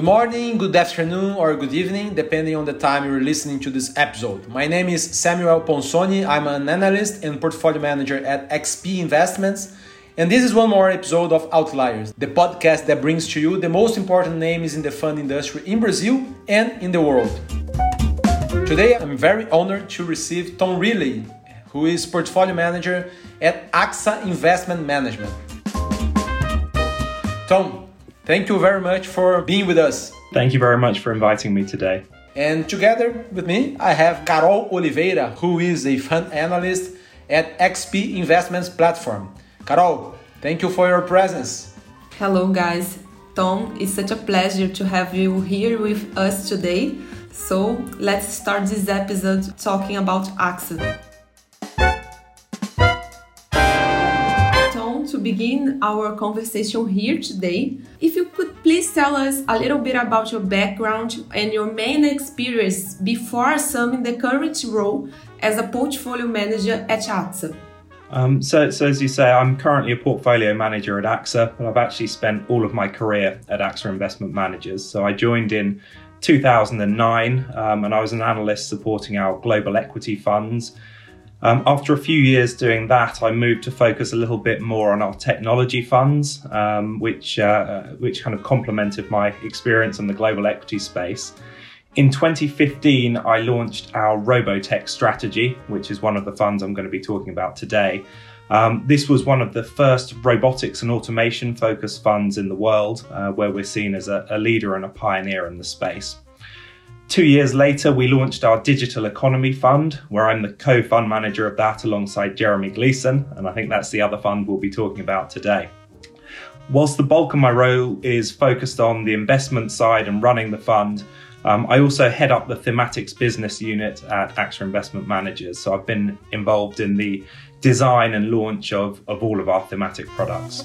Good morning, good afternoon, or good evening, depending on the time you're listening to this episode. My name is Samuel Ponsoni. I'm an analyst and portfolio manager at XP Investments. And this is one more episode of Outliers, the podcast that brings to you the most important names in the fund industry in Brazil and in the world. Today, I'm very honored to receive Tom Riley, who is portfolio manager at AXA Investment Management. Tom, Thank you very much for being with us. Thank you very much for inviting me today. And together with me, I have Carol Oliveira, who is a fund analyst at XP Investments Platform. Carol, thank you for your presence. Hello, guys. Tom, it's such a pleasure to have you here with us today. So, let's start this episode talking about AXA. Begin our conversation here today, if you could please tell us a little bit about your background and your main experience before assuming the current role as a portfolio manager at AXA. Um, so, so, as you say, I'm currently a portfolio manager at AXA, but I've actually spent all of my career at AXA Investment Managers. So I joined in 2009 um, and I was an analyst supporting our global equity funds. Um, after a few years doing that, I moved to focus a little bit more on our technology funds, um, which uh, which kind of complemented my experience in the global equity space. In 2015, I launched our Robotech strategy, which is one of the funds I'm going to be talking about today. Um, this was one of the first robotics and automation focused funds in the world, uh, where we're seen as a, a leader and a pioneer in the space. Two years later, we launched our Digital Economy Fund, where I'm the co fund manager of that alongside Jeremy Gleeson, and I think that's the other fund we'll be talking about today. Whilst the bulk of my role is focused on the investment side and running the fund, um, I also head up the thematics business unit at AXA Investment Managers. So I've been involved in the design and launch of, of all of our thematic products.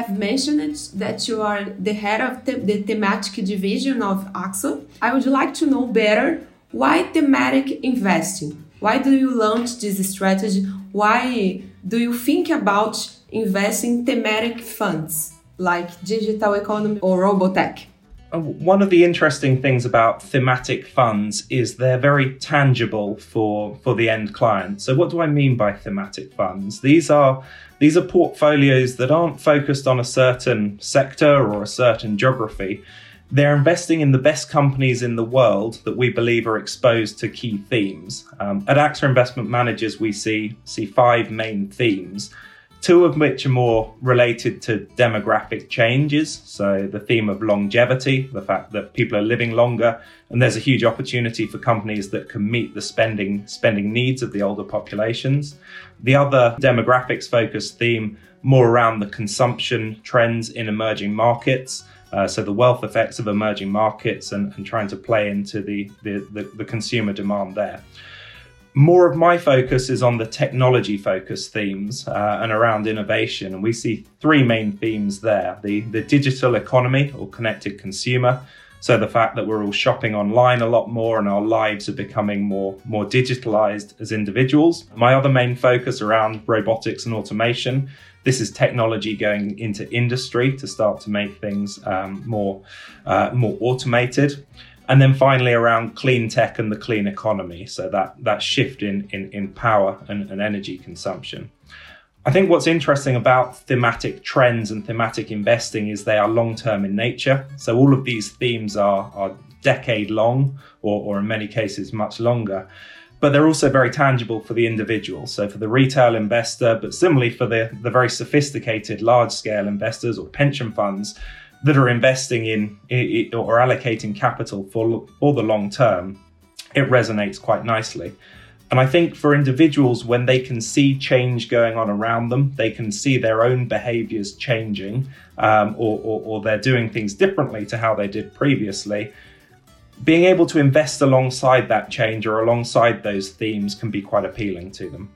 Have mentioned that you are the head of the, the thematic division of AXA. I would like to know better why thematic investing? Why do you launch this strategy? Why do you think about investing thematic funds like digital economy or robotech? Uh, one of the interesting things about thematic funds is they're very tangible for for the end client. So what do I mean by thematic funds? These are these are portfolios that aren't focused on a certain sector or a certain geography. They're investing in the best companies in the world that we believe are exposed to key themes. Um, at AXA Investment Managers, we see see five main themes two of which are more related to demographic changes. So, the theme of longevity, the fact that people are living longer, and there's a huge opportunity for companies that can meet the spending, spending needs of the older populations. The other demographics focused theme, more around the consumption trends in emerging markets. Uh, so the wealth effects of emerging markets and, and trying to play into the, the, the, the consumer demand there more of my focus is on the technology focused themes uh, and around innovation. And we see three main themes there the, the digital economy or connected consumer. So the fact that we're all shopping online a lot more and our lives are becoming more, more digitalized as individuals. My other main focus around robotics and automation. This is technology going into industry to start to make things um, more, uh, more automated. And then finally around clean tech and the clean economy. So that, that shift in, in, in power and, and energy consumption. I think what's interesting about thematic trends and thematic investing is they are long term in nature. So all of these themes are, are decade long, or, or in many cases, much longer. But they're also very tangible for the individual. So for the retail investor, but similarly for the, the very sophisticated large scale investors or pension funds, that are investing in, or allocating capital for, for the long term, it resonates quite nicely. And I think for individuals, when they can see change going on around them, they can see their own behaviors changing, um, or, or, or they're doing things differently to how they did previously. Being able to invest alongside that change or alongside those themes can be quite appealing to them.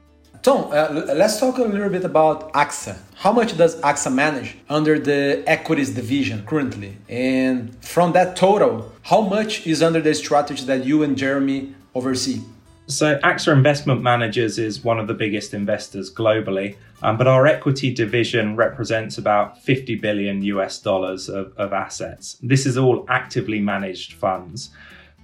Tom, uh, let's talk a little bit about AXA. How much does AXA manage under the equities division currently? And from that total, how much is under the strategy that you and Jeremy oversee? So, AXA Investment Managers is one of the biggest investors globally, um, but our equity division represents about 50 billion US dollars of, of assets. This is all actively managed funds.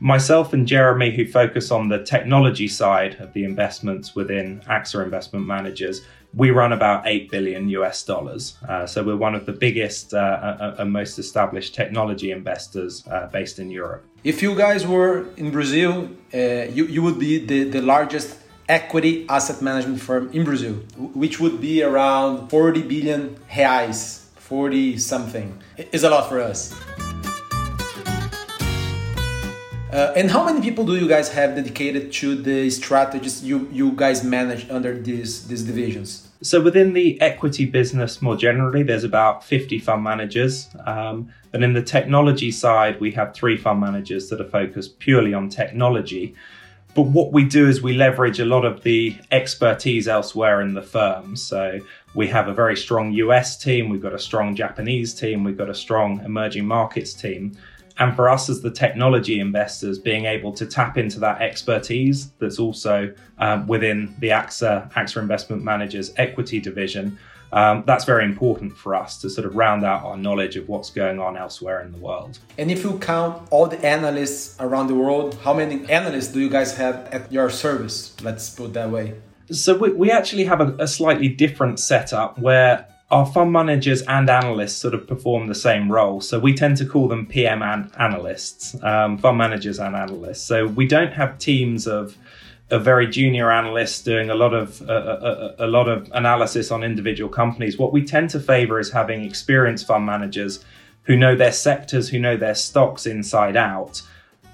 Myself and Jeremy, who focus on the technology side of the investments within AXA Investment Managers, we run about 8 billion US dollars. Uh, so we're one of the biggest uh, uh, and most established technology investors uh, based in Europe. If you guys were in Brazil, uh, you, you would be the, the largest equity asset management firm in Brazil, which would be around 40 billion reais, 40 something. It's a lot for us. Uh, and how many people do you guys have dedicated to the strategies you, you guys manage under these, these divisions? So within the equity business more generally, there's about 50 fund managers. Um, and in the technology side, we have three fund managers that are focused purely on technology. But what we do is we leverage a lot of the expertise elsewhere in the firm. So we have a very strong US team, we've got a strong Japanese team, we've got a strong emerging markets team. And for us as the technology investors, being able to tap into that expertise that's also um, within the AXA, AXA Investment Managers equity division, um, that's very important for us to sort of round out our knowledge of what's going on elsewhere in the world. And if you count all the analysts around the world, how many analysts do you guys have at your service? Let's put that way. So we, we actually have a, a slightly different setup where our fund managers and analysts sort of perform the same role. So we tend to call them PM and analysts, um, fund managers and analysts. So we don't have teams of of very junior analysts doing a lot of uh, a, a, a lot of analysis on individual companies. What we tend to favor is having experienced fund managers who know their sectors, who know their stocks inside out,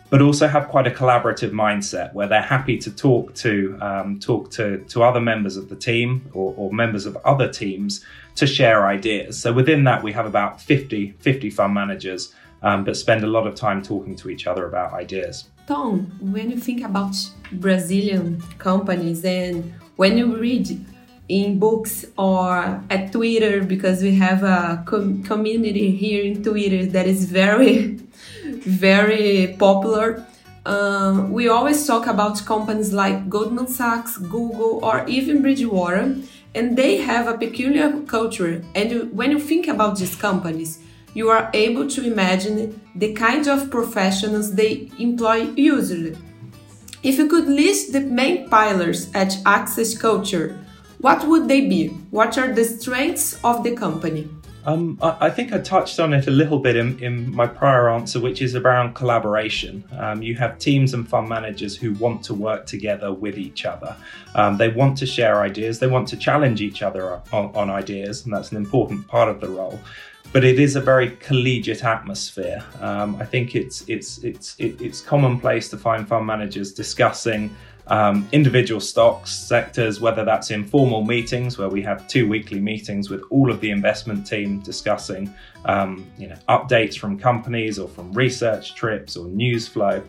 but also have quite a collaborative mindset where they're happy to talk to um, talk to to other members of the team or, or, members of other teams to share ideas. So within that, we have about 50, 50 fund managers, um, but spend a lot of time talking to each other about ideas. Tom, when you think about Brazilian companies and when you read in books or at Twitter, because we have a com community here in Twitter that is very very popular. Uh, we always talk about companies like Goldman Sachs, Google, or even Bridgewater, and they have a peculiar culture. And when you think about these companies, you are able to imagine the kind of professionals they employ usually. If you could list the main pillars at AXA's culture, what would they be? What are the strengths of the company? Um, I, I, think I touched on it a little bit in, in my prior answer, which is around collaboration. Um, you have teams and fund managers who want to work together with each other. Um, they want to share ideas, they want to challenge each other on, on ideas, and that's an important part of the role but it is a very collegiate atmosphere. Um, I think it's it's it's it's commonplace to find fund managers discussing um, individual stocks, sectors, whether that's in formal meetings where we have two weekly meetings with all of the investment team discussing um, you know, updates from companies or from research trips or news flow,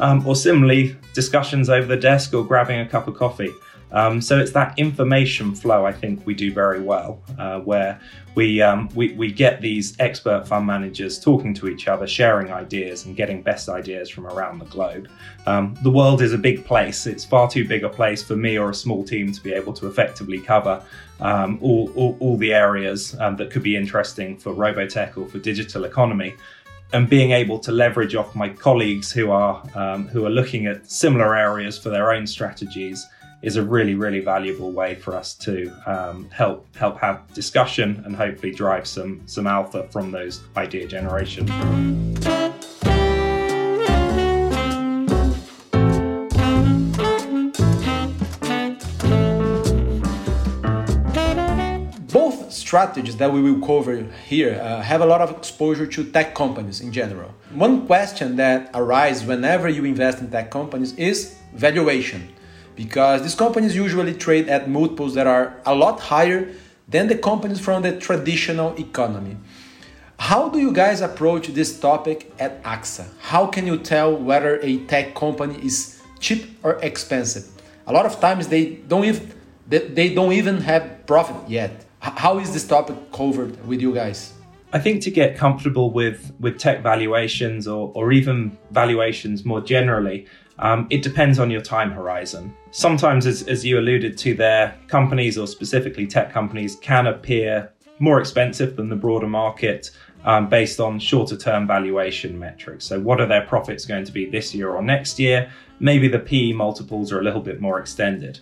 um, or similarly discussions over the desk or grabbing a cup of coffee. Um, so it's that information flow I think we do very well, uh, where we, um, we we get these expert fund managers talking to each other, sharing ideas, and getting best ideas from around the globe. Um, the world is a big place; it's far too big a place for me or a small team to be able to effectively cover um, all, all, all the areas um, that could be interesting for Robotech or for digital economy and being able to leverage off my colleagues who are um, who are looking at similar areas for their own strategies is a really, really valuable way for us to um, help help have discussion and hopefully drive some some alpha from those idea generation. Both strategies that we will cover here uh, have a lot of exposure to tech companies in general. One question that arises whenever you invest in tech companies is valuation because these companies usually trade at multiples that are a lot higher than the companies from the traditional economy. How do you guys approach this topic at AXA? How can you tell whether a tech company is cheap or expensive? A lot of times they don't even they don't even have profit yet. How is this topic covered with you guys? I think to get comfortable with with tech valuations or, or even valuations more generally, Um, it depends on your time horizon. Sometimes, as, as you alluded to there, companies or specifically tech companies can appear more expensive than the broader market um, based on shorter term valuation metrics. So, what are their profits going to be this year or next year? Maybe the PE multiples are a little bit more extended.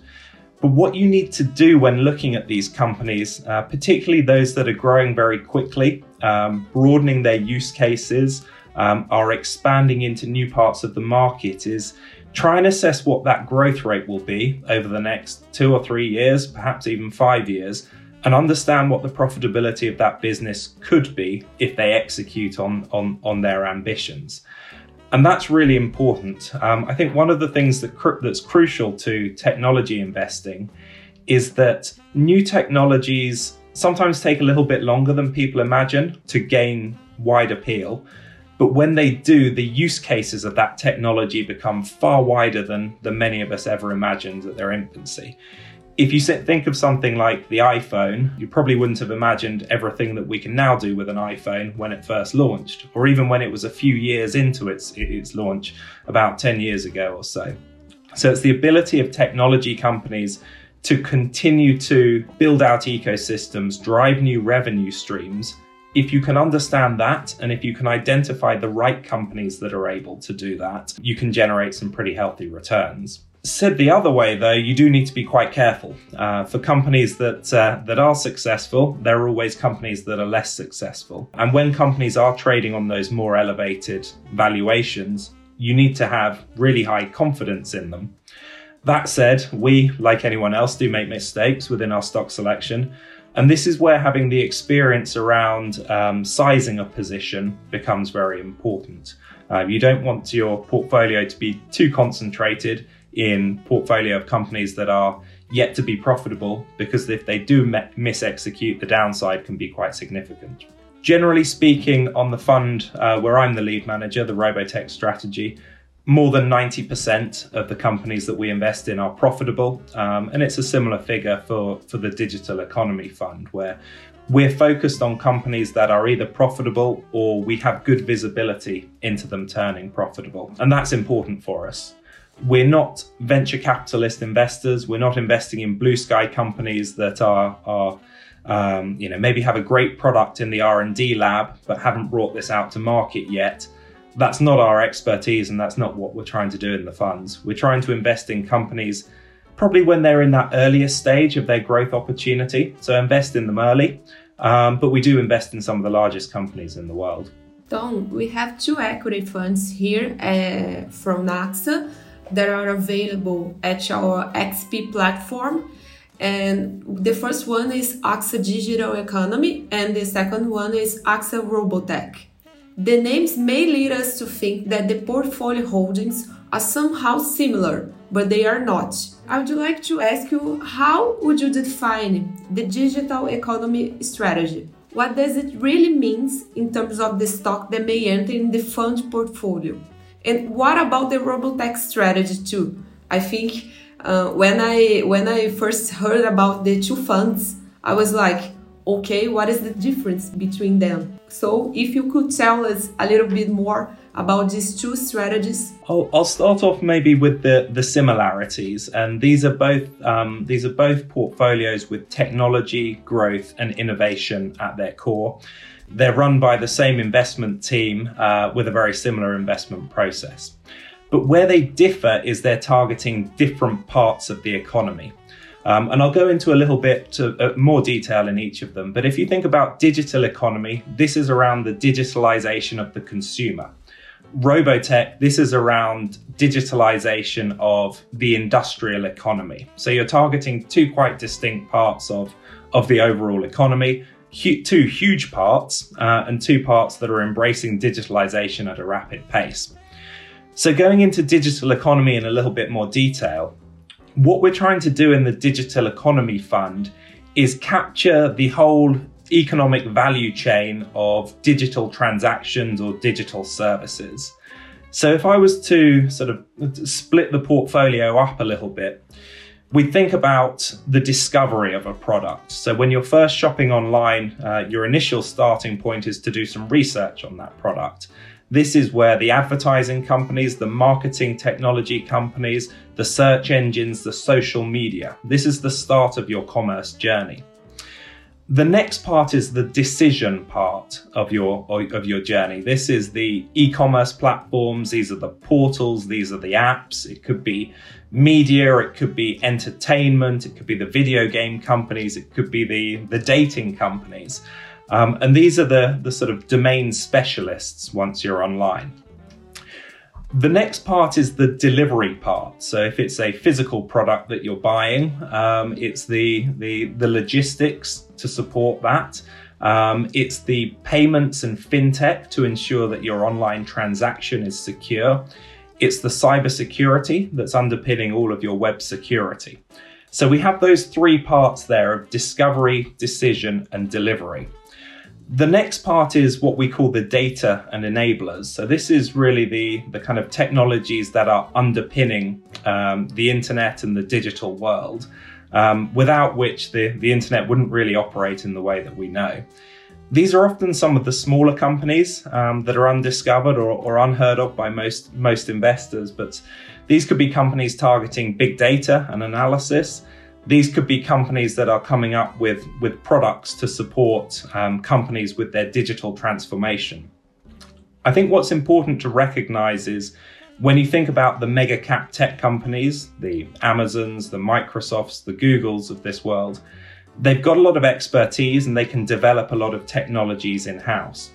But what you need to do when looking at these companies, uh, particularly those that are growing very quickly, um, broadening their use cases, um, are expanding into new parts of the market, is try and assess what that growth rate will be over the next two or three years, perhaps even five years, and understand what the profitability of that business could be if they execute on, on, on their ambitions. And that's really important. Um, I think one of the things that cr- that's crucial to technology investing is that new technologies sometimes take a little bit longer than people imagine to gain wide appeal. But when they do, the use cases of that technology become far wider than, than many of us ever imagined at their infancy if you think of something like the iPhone, you probably wouldn't have imagined everything that we can now do with an iPhone when it first launched, or even when it was a few years into its, its launch, about 10 years ago or so. So it's the ability of technology companies to continue to build out ecosystems, drive new revenue streams. If you can understand that, and if you can identify the right companies that are able to do that, you can generate some pretty healthy returns. Said the other way, though, you do need to be quite careful. Uh, for companies that uh, that are successful, there are always companies that are less successful. And when companies are trading on those more elevated valuations, you need to have really high confidence in them. That said, we, like anyone else, do make mistakes within our stock selection. And this is where having the experience around um, sizing a position becomes very important. Uh, you don't want your portfolio to be too concentrated in portfolio of companies that are yet to be profitable because if they do miss execute, the downside can be quite significant. Generally speaking, on the fund uh, where I'm the lead manager, the Robotech strategy, more than 90% of the companies that we invest in are profitable. Um, and it's a similar figure for, for the digital economy fund, where we're focused on companies that are either profitable or we have good visibility into them turning profitable. And that's important for us. We're not venture capitalist investors. We're not investing in blue sky companies that are are um, you know maybe have a great product in the R and D lab but haven't brought this out to market yet. That's not our expertise, and that's not what we're trying to do in the funds. We're trying to invest in companies probably when they're in that earliest stage of their growth opportunity. So invest in them early, um, but we do invest in some of the largest companies in the world. Tom, we have two equity funds here uh, from Naxa that are available at our XP platform. And the first one is AXA Digital Economy, and the second one is AXA Robotech. The names may lead us to think that the portfolio holdings are somehow similar, but they are not. I would like to ask you how would you define the digital economy strategy? What does it really mean in terms of the stock that may enter in the fund portfolio? And what about the Robotech strategy too? I think uh, when I when I first heard about the two funds, I was like, okay, what is the difference between them? So if you could tell us a little bit more about these two strategies. I'll, I'll start off maybe with the, the similarities, and these are both um, these are both portfolios with technology, growth, and innovation at their core. They're run by the same investment team uh, with a very similar investment process. But where they differ is they're targeting different parts of the economy. Um, and I'll go into a little bit to, uh, more detail in each of them. But if you think about digital economy, this is around the digitalization of the consumer. Robotech, this is around digitalization of the industrial economy. So you're targeting two quite distinct parts of, of the overall economy hu- two huge parts uh, and two parts that are embracing digitalization at a rapid pace. So, going into digital economy in a little bit more detail, what we're trying to do in the Digital Economy Fund is capture the whole economic value chain of digital transactions or digital services. So, if I was to sort of split the portfolio up a little bit, we think about the discovery of a product. So, when you're first shopping online, uh, your initial starting point is to do some research on that product. This is where the advertising companies, the marketing technology companies, the search engines, the social media, this is the start of your commerce journey. The next part is the decision part of your of your journey. This is the e-commerce platforms, these are the portals, these are the apps. It could be media, it could be entertainment, it could be the video game companies, it could be the the dating companies. Um, and these are the, the sort of domain specialists once you're online. The next part is the delivery part. So if it's a physical product that you're buying, um, it's the, the, the logistics to support that. Um, it's the payments and fintech to ensure that your online transaction is secure. It's the cybersecurity that's underpinning all of your web security. So we have those three parts there of discovery, decision, and delivery. The next part is what we call the data and enablers. So this is really the, the kind of technologies that are underpinning um, the internet and the digital world, um, without which the, the internet wouldn't really operate in the way that we know. These are often some of the smaller companies um, that are undiscovered or, or unheard of by most, most investors, but these could be companies targeting big data and analysis, these could be companies that are coming up with, with products to support um, companies with their digital transformation. I think what's important to recognize is when you think about the mega cap tech companies, the Amazons, the Microsofts, the Googles of this world, they've got a lot of expertise and they can develop a lot of technologies in house.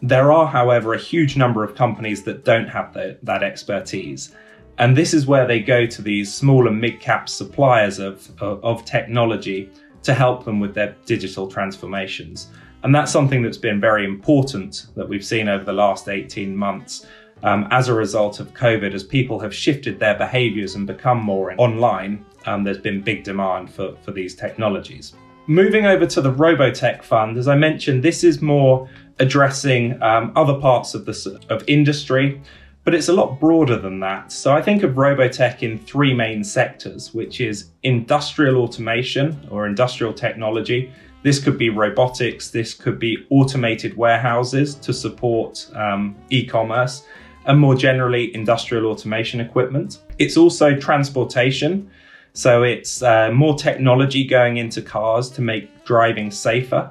There are, however, a huge number of companies that don't have the, that expertise. And this is where they go to these small and mid cap suppliers of, of, of technology to help them with their digital transformations. And that's something that's been very important that we've seen over the last 18 months um, as a result of COVID, as people have shifted their behaviors and become more online, um, there's been big demand for, for these technologies. Moving over to the Robotech Fund, as I mentioned, this is more addressing um, other parts of the of industry but it's a lot broader than that. So I think of Robotech in three main sectors, which is industrial automation or industrial technology. This could be robotics, this could be automated warehouses to support um, e commerce, and more generally, industrial automation equipment. It's also transportation. So it's uh, more technology going into cars to make driving safer.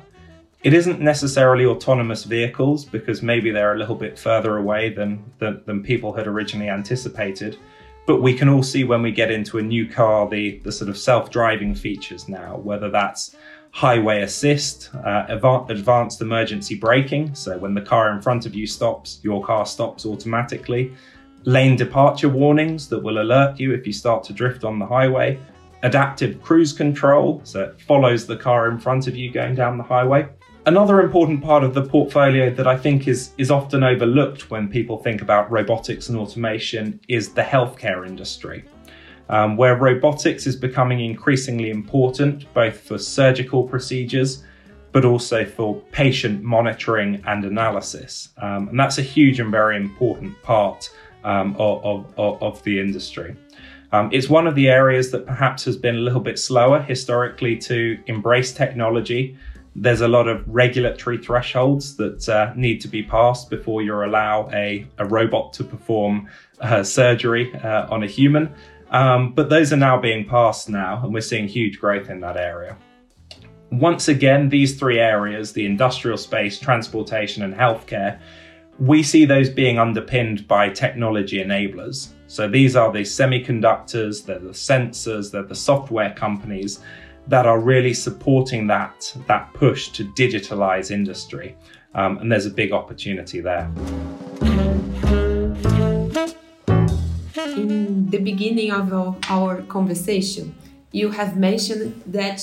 It isn't necessarily autonomous vehicles because maybe they're a little bit further away than, than, than people had originally anticipated. But we can all see when we get into a new car the, the sort of self driving features now, whether that's highway assist, uh, advanced emergency braking. So when the car in front of you stops, your car stops automatically. Lane departure warnings that will alert you if you start to drift on the highway. Adaptive cruise control, so it follows the car in front of you going down the highway. Another important part of the portfolio that I think is, is often overlooked when people think about robotics and automation is the healthcare industry, um, where robotics is becoming increasingly important both for surgical procedures but also for patient monitoring and analysis. Um, and that's a huge and very important part um, of, of, of, the industry. Um, it's one of the areas that perhaps has been a little bit slower historically to embrace technology there's a lot of regulatory thresholds that uh, need to be passed before you allow a, a robot to perform uh, surgery uh, on a human. Um, but those are now being passed now, and we're seeing huge growth in that area. Once again, these three areas the industrial space, transportation, and healthcare we see those being underpinned by technology enablers. So these are the semiconductors, they're the sensors, they're the software companies that are really supporting that, that push to digitalize industry. Um, and there's a big opportunity there. In the beginning of our conversation, you have mentioned that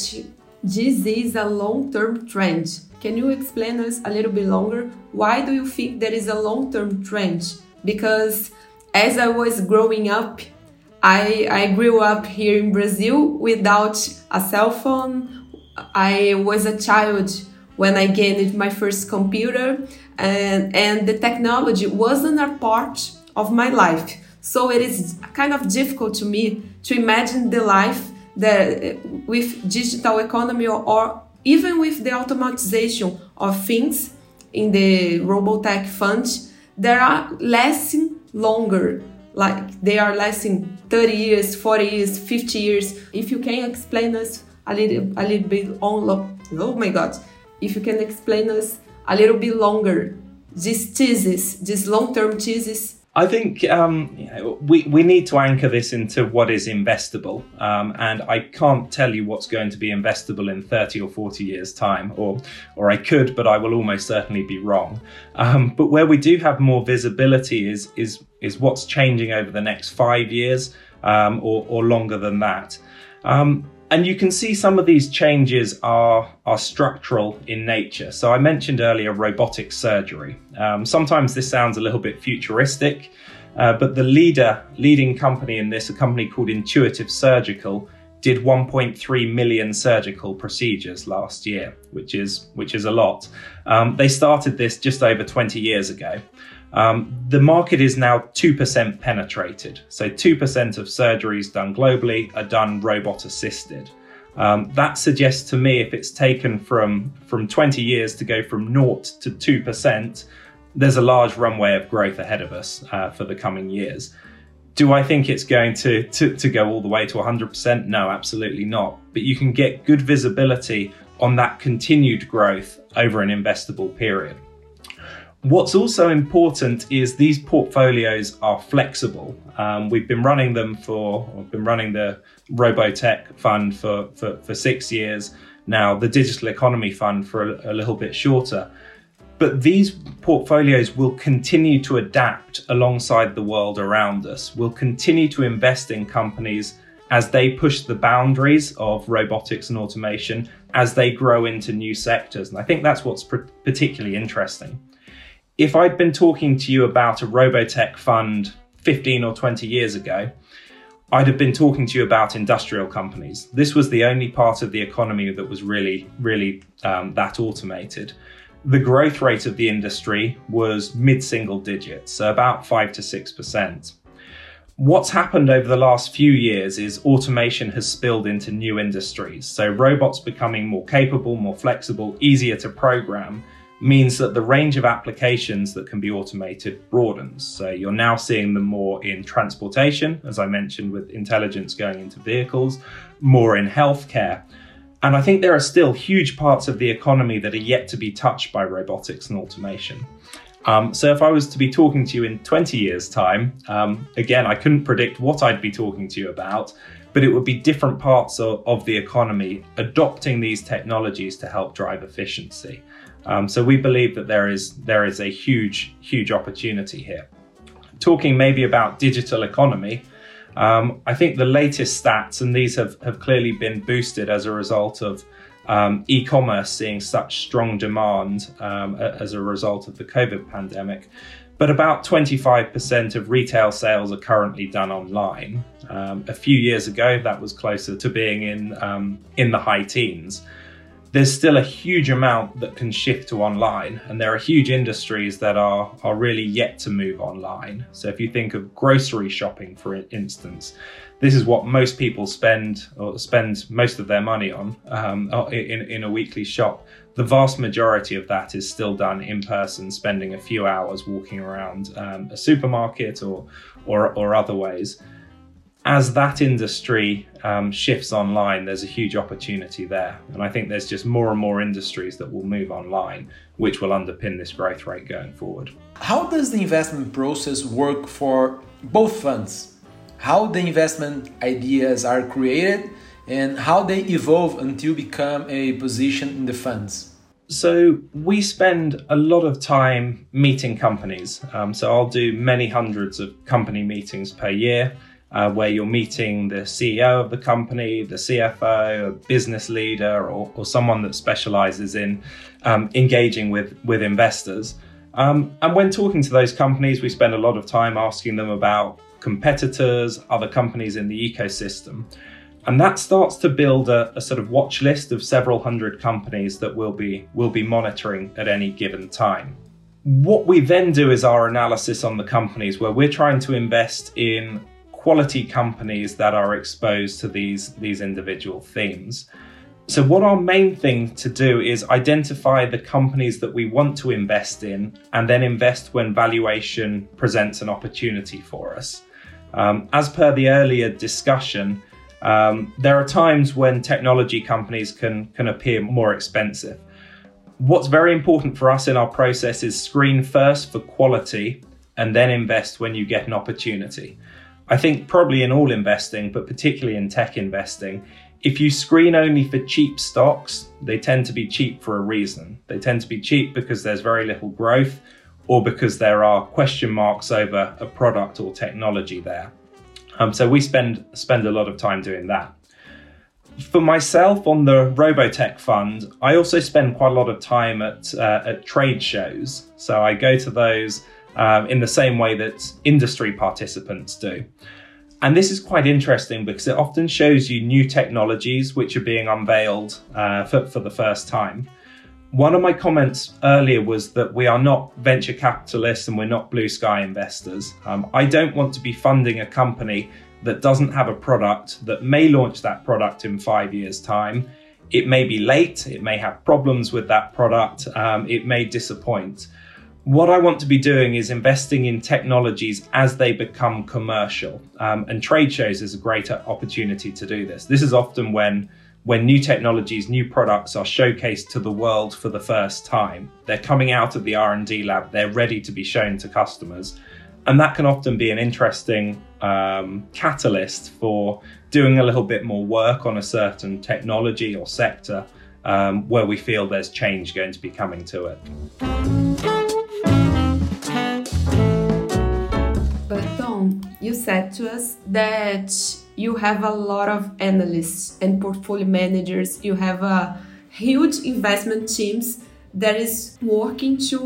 this is a long-term trend. Can you explain us a little bit longer? Why do you think there is a long-term trend? Because as I was growing up, I, I grew up here in Brazil without a cell phone. I was a child when I gained my first computer, and, and the technology wasn't a part of my life. So it is kind of difficult to me to imagine the life that with digital economy or, or even with the automatization of things in the Robotech fund that are lasting longer. Like they are lasting 30 years, 40 years, 50 years. If you can explain us a little, a little bit on, oh my God, if you can explain us a little bit longer this thesis, this long-term thesis I think um, we, we need to anchor this into what is investable. Um, and I can't tell you what's going to be investable in 30 or 40 years' time, or, or I could, but I will almost certainly be wrong. Um, but where we do have more visibility is, is, is what's changing over the next five years um, or, or longer than that. Um, and you can see some of these changes are, are structural in nature. So I mentioned earlier robotic surgery. Um, sometimes this sounds a little bit futuristic, uh, but the leader, leading company in this, a company called Intuitive Surgical, did 1.3 million surgical procedures last year, which is which is a lot. Um, they started this just over 20 years ago. Um, the market is now 2% penetrated. So 2% of surgeries done globally are done robot assisted. Um, that suggests to me if it's taken from, from 20 years to go from naught to 2%, there's a large runway of growth ahead of us uh, for the coming years. Do I think it's going to, to, to go all the way to 100%? No, absolutely not. But you can get good visibility on that continued growth over an investable period. What's also important is these portfolios are flexible. Um, we've been running them for, we've been running the Robotech fund for, for, for six years now, the Digital Economy Fund for a, a little bit shorter. But these portfolios will continue to adapt alongside the world around us. We'll continue to invest in companies as they push the boundaries of robotics and automation, as they grow into new sectors. And I think that's what's particularly interesting if I'd been talking to you about a Robotech fund 15 or 20 years ago, I'd have been talking to you about industrial companies. This was the only part of the economy that was really, really um, that automated. The growth rate of the industry was mid single digits, so about 5 to 6%. What's happened over the last few years is automation has spilled into new industries. So robots becoming more capable, more flexible, easier to program, means that the range of applications that can be automated broadens. So you're now seeing them more in transportation, as I mentioned, with intelligence going into vehicles, more in healthcare. And I think there are still huge parts of the economy that are yet to be touched by robotics and automation. Um, so if I was to be talking to you in 20 years' time, um, again, I couldn't predict what I'd be talking to you about, but it would be different parts of, of the economy adopting these technologies to help drive efficiency. Um, so we believe that there is there is a huge huge opportunity here. Talking maybe about digital economy, um, I think the latest stats, and these have, have clearly been boosted as a result of um, e-commerce seeing such strong demand um, as a result of the COVID pandemic. But about 25% of retail sales are currently done online. Um, a few years ago, that was closer to being in um, in the high teens there's still a huge amount that can shift to online, and there are huge industries that are, are really yet to move online. So, if you think of grocery shopping, for instance, this is what most people spend or spend most of their money on um, in, in a weekly shop. The vast majority of that is still done in person, spending a few hours walking around um, a supermarket or, or, or other ways as that industry um, shifts online, there's a huge opportunity there. And I think there's just more and more industries that will move online, which will underpin this growth rate going forward. How does the investment process work for both funds? How the investment ideas are created and how they evolve until become a position in the funds? So we spend a lot of time meeting companies. Um, so I'll do many hundreds of company meetings per year uh, where you're meeting the CEO of the company, the CFO, a business leader, or, or someone that specializes in um, engaging with, with investors. Um, and when talking to those companies, we spend a lot of time asking them about competitors, other companies in the ecosystem. And that starts to build a, a, sort of watch list of several hundred companies that we'll be, we'll be monitoring at any given time. What we then do is our analysis on the companies where we're trying to invest in quality companies that are exposed to these, these individual themes. So, what our main thing to do is identify the companies that we want to invest in and then invest when valuation presents an opportunity for us. Um, as per the earlier discussion, um, there are times when technology companies can, can appear more expensive. What's very important for us in our process is screen first for quality and then invest when you get an opportunity. I think probably in all investing, but particularly in tech investing, if you screen only for cheap stocks, they tend to be cheap for a reason. They tend to be cheap because there's very little growth or because there are question marks over a product or technology there. Um, so we spend spend a lot of time doing that. For myself on the Robotech fund, I also spend quite a lot of time at uh, at trade shows. So I go to those um, in the same way that industry participants do. And this is quite interesting because it often shows you new technologies which are being unveiled uh, for, for the first time. One of my comments earlier was that we are not venture capitalists and we're not blue sky investors. Um, I don't want to be funding a company that doesn't have a product that may launch that product in five years' time. It may be late, it may have problems with that product, um, it may disappoint. What I want to be doing is investing in technologies as they become commercial. Um, and trade shows is a great opportunity to do this. This is often when when new technologies, new products are showcased to the world for the first time. They're coming out of the R&D lab, they're ready to be shown to customers. And that can often be an interesting um, catalyst for doing a little bit more work on a certain technology or sector um, where we feel there's change going to be coming to it. Um, you said to us that you have a lot of analysts and portfolio managers, you have a huge investment teams that is working to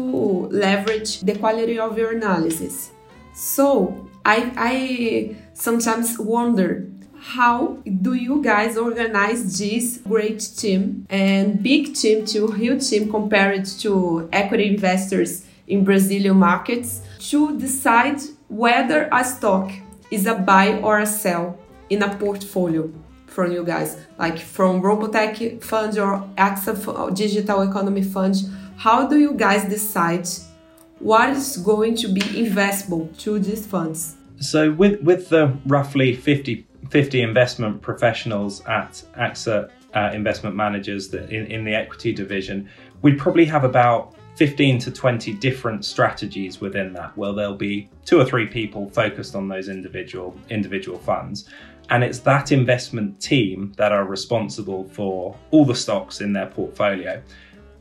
leverage the quality of your analysis. So I, I sometimes wonder how do you guys organize this great team and big team to huge team compared to equity investors in Brazilian markets to decide whether a stock is a buy or a sell in a portfolio from you guys, like from Robotech Fund or AXA Digital Economy Fund. How do you guys decide what is going to be investable to these funds? So, with with the roughly 50, 50 investment professionals at AXA uh, Investment Managers in, in the equity division, we probably have about 15 to 20 different strategies within that. Where there'll be two or three people focused on those individual individual funds. And it's that investment team that are responsible for all the stocks in their portfolio.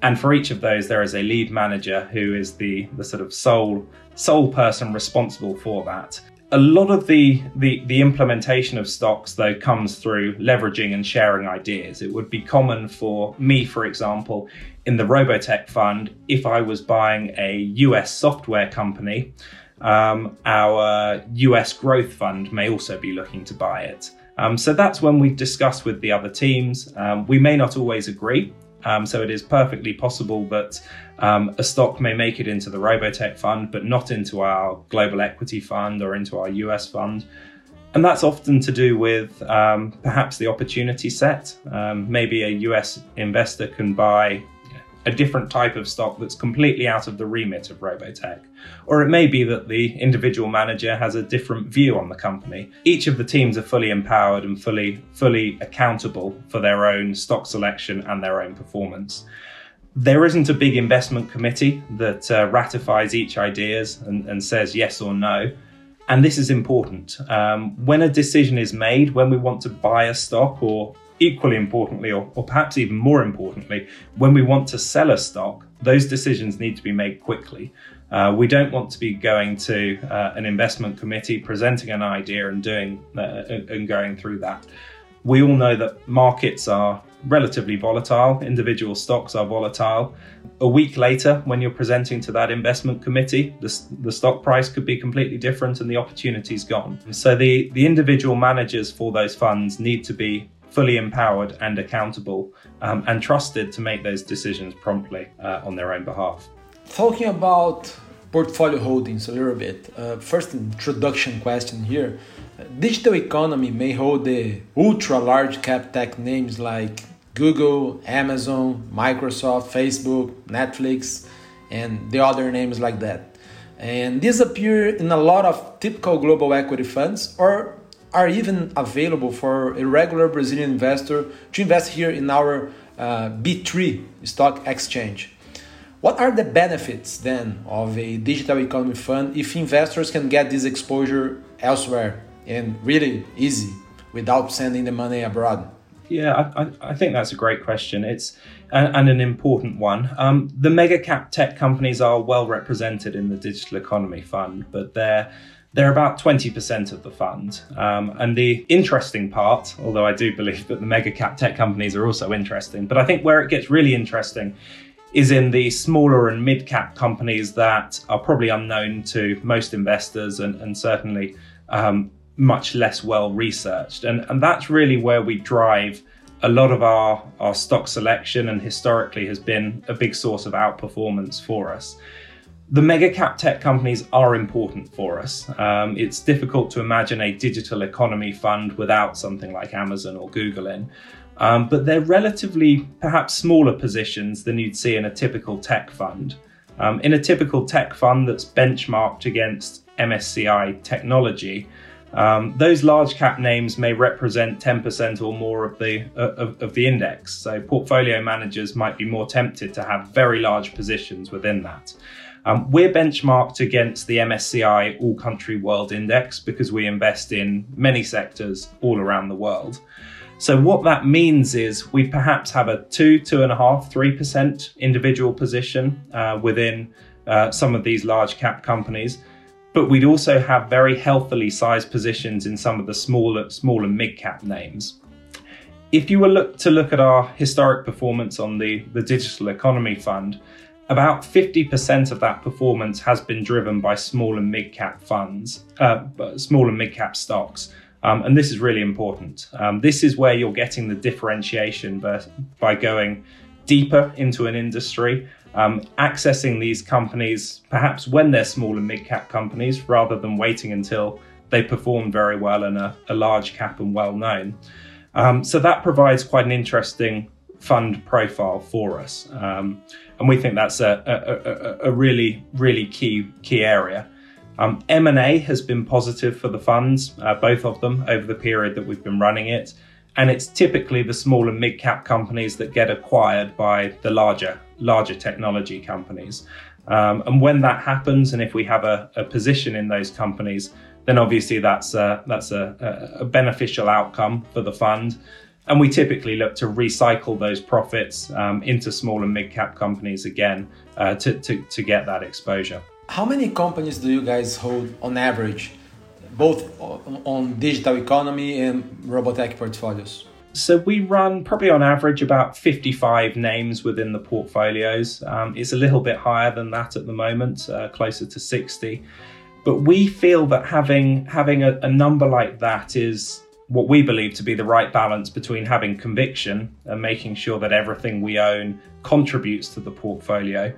And for each of those there is a lead manager who is the the sort of sole sole person responsible for that. A lot of the, the, the implementation of stocks though comes through leveraging and sharing ideas. It would be common for me for example in the robotech fund if i was buying a us software company um, our us growth fund may also be looking to buy it um, so that's when we discuss with the other teams um, we may not always agree um, so it is perfectly possible that um, a stock may make it into the Robotech fund, but not into our global equity fund or into our US fund. And that's often to do with um, perhaps the opportunity set. Maybe a US investor can buy a different type of stock that's completely out of the remit of Robotech. Or it may be that the individual manager has a different view on the company. Each of the teams are fully empowered and fully, fully accountable for their own stock selection and their own performance. There isn't a big investment committee that uh, ratifies each ideas and, and says yes or no. And this is important. Um, when a decision is made, when we want to buy a stock or equally importantly, or, or perhaps even more importantly, when we want to sell a stock, those decisions need to be made quickly. Uh, we don't want to be going to uh, an investment committee, presenting an idea and doing uh, and going through that. We all know that markets are relatively volatile. Individual stocks are volatile. A week later, when you're presenting to that investment committee, the, the stock price could be completely different and the opportunity's gone. So the, the individual managers for those funds need to be fully empowered and accountable um, and trusted to make those decisions promptly uh, on their own behalf. Talking about portfolio holdings a little bit, uh, first introduction question here. Digital economy may hold the ultra large cap tech names like Google, Amazon, Microsoft, Facebook, Netflix, and the other names like that. And these appear in a lot of typical global equity funds or are even available for a regular Brazilian investor to invest here in our uh, B3 stock exchange. What are the benefits then of a digital economy fund if investors can get this exposure elsewhere and really easy without sending the money abroad? Yeah, I, I think that's a great question. It's and, an important one. Um, the mega cap tech companies are well represented in the digital economy fund, but they're they're about 20% of the fund. Um, and the interesting part, although I do believe that the mega cap tech companies are also interesting, but I think where it gets really interesting is in the smaller and mid cap companies that are probably unknown to most investors and, and certainly um, much less well researched. And, and that's really where we drive a lot of our, our stock selection and historically has been a big source of outperformance for us. The mega cap tech companies are important for us. Um, it's difficult to imagine a digital economy fund without something like Amazon or Google in. Um, but they're relatively perhaps smaller positions than you'd see in a typical tech fund. Um, in a typical tech fund that's benchmarked against MSCI technology, um, those large cap names may represent 10% or more of the uh, of, of, the index. So portfolio managers might be more tempted to have very large positions within that. Um, we're benchmarked against the MSCI All Country World Index because we invest in many sectors all around the world. So what that means is we perhaps have a two, two and a half, three percent individual position uh, within uh, some of these large cap companies but we'd also have very healthily sized positions in some of the smaller, small and mid cap names. If you were look to look at our historic performance on the, the Digital Economy Fund, about 50% of that performance has been driven by small and mid cap funds, uh, small and mid cap stocks. Um, and this is really important. Um, this is where you're getting the differentiation by going deeper into an industry um, accessing these companies perhaps when they're small and mid cap companies rather than waiting until they perform very well and are a large cap and well known. Um, so that provides quite an interesting fund profile for us. Um, and we think that's a, a, a, a, really, really key, key area. Um, M&A has been positive for the funds, uh, both of them, over the period that we've been running it. And it's typically the small and mid cap companies that get acquired by the larger larger technology companies. Um, and when that happens, and if we have a, a position in those companies, then obviously that's a, that's a, a, beneficial outcome for the fund. And we typically look to recycle those profits um, into small and mid cap companies again uh, to, to, to get that exposure. How many companies do you guys hold on average, both on digital economy and Robotech portfolios? So we run probably on average about 55 names within the portfolios. Um, it's a little bit higher than that at the moment, uh, closer to 60. But we feel that having having a, a number like that is what we believe to be the right balance between having conviction and making sure that everything we own contributes to the portfolio,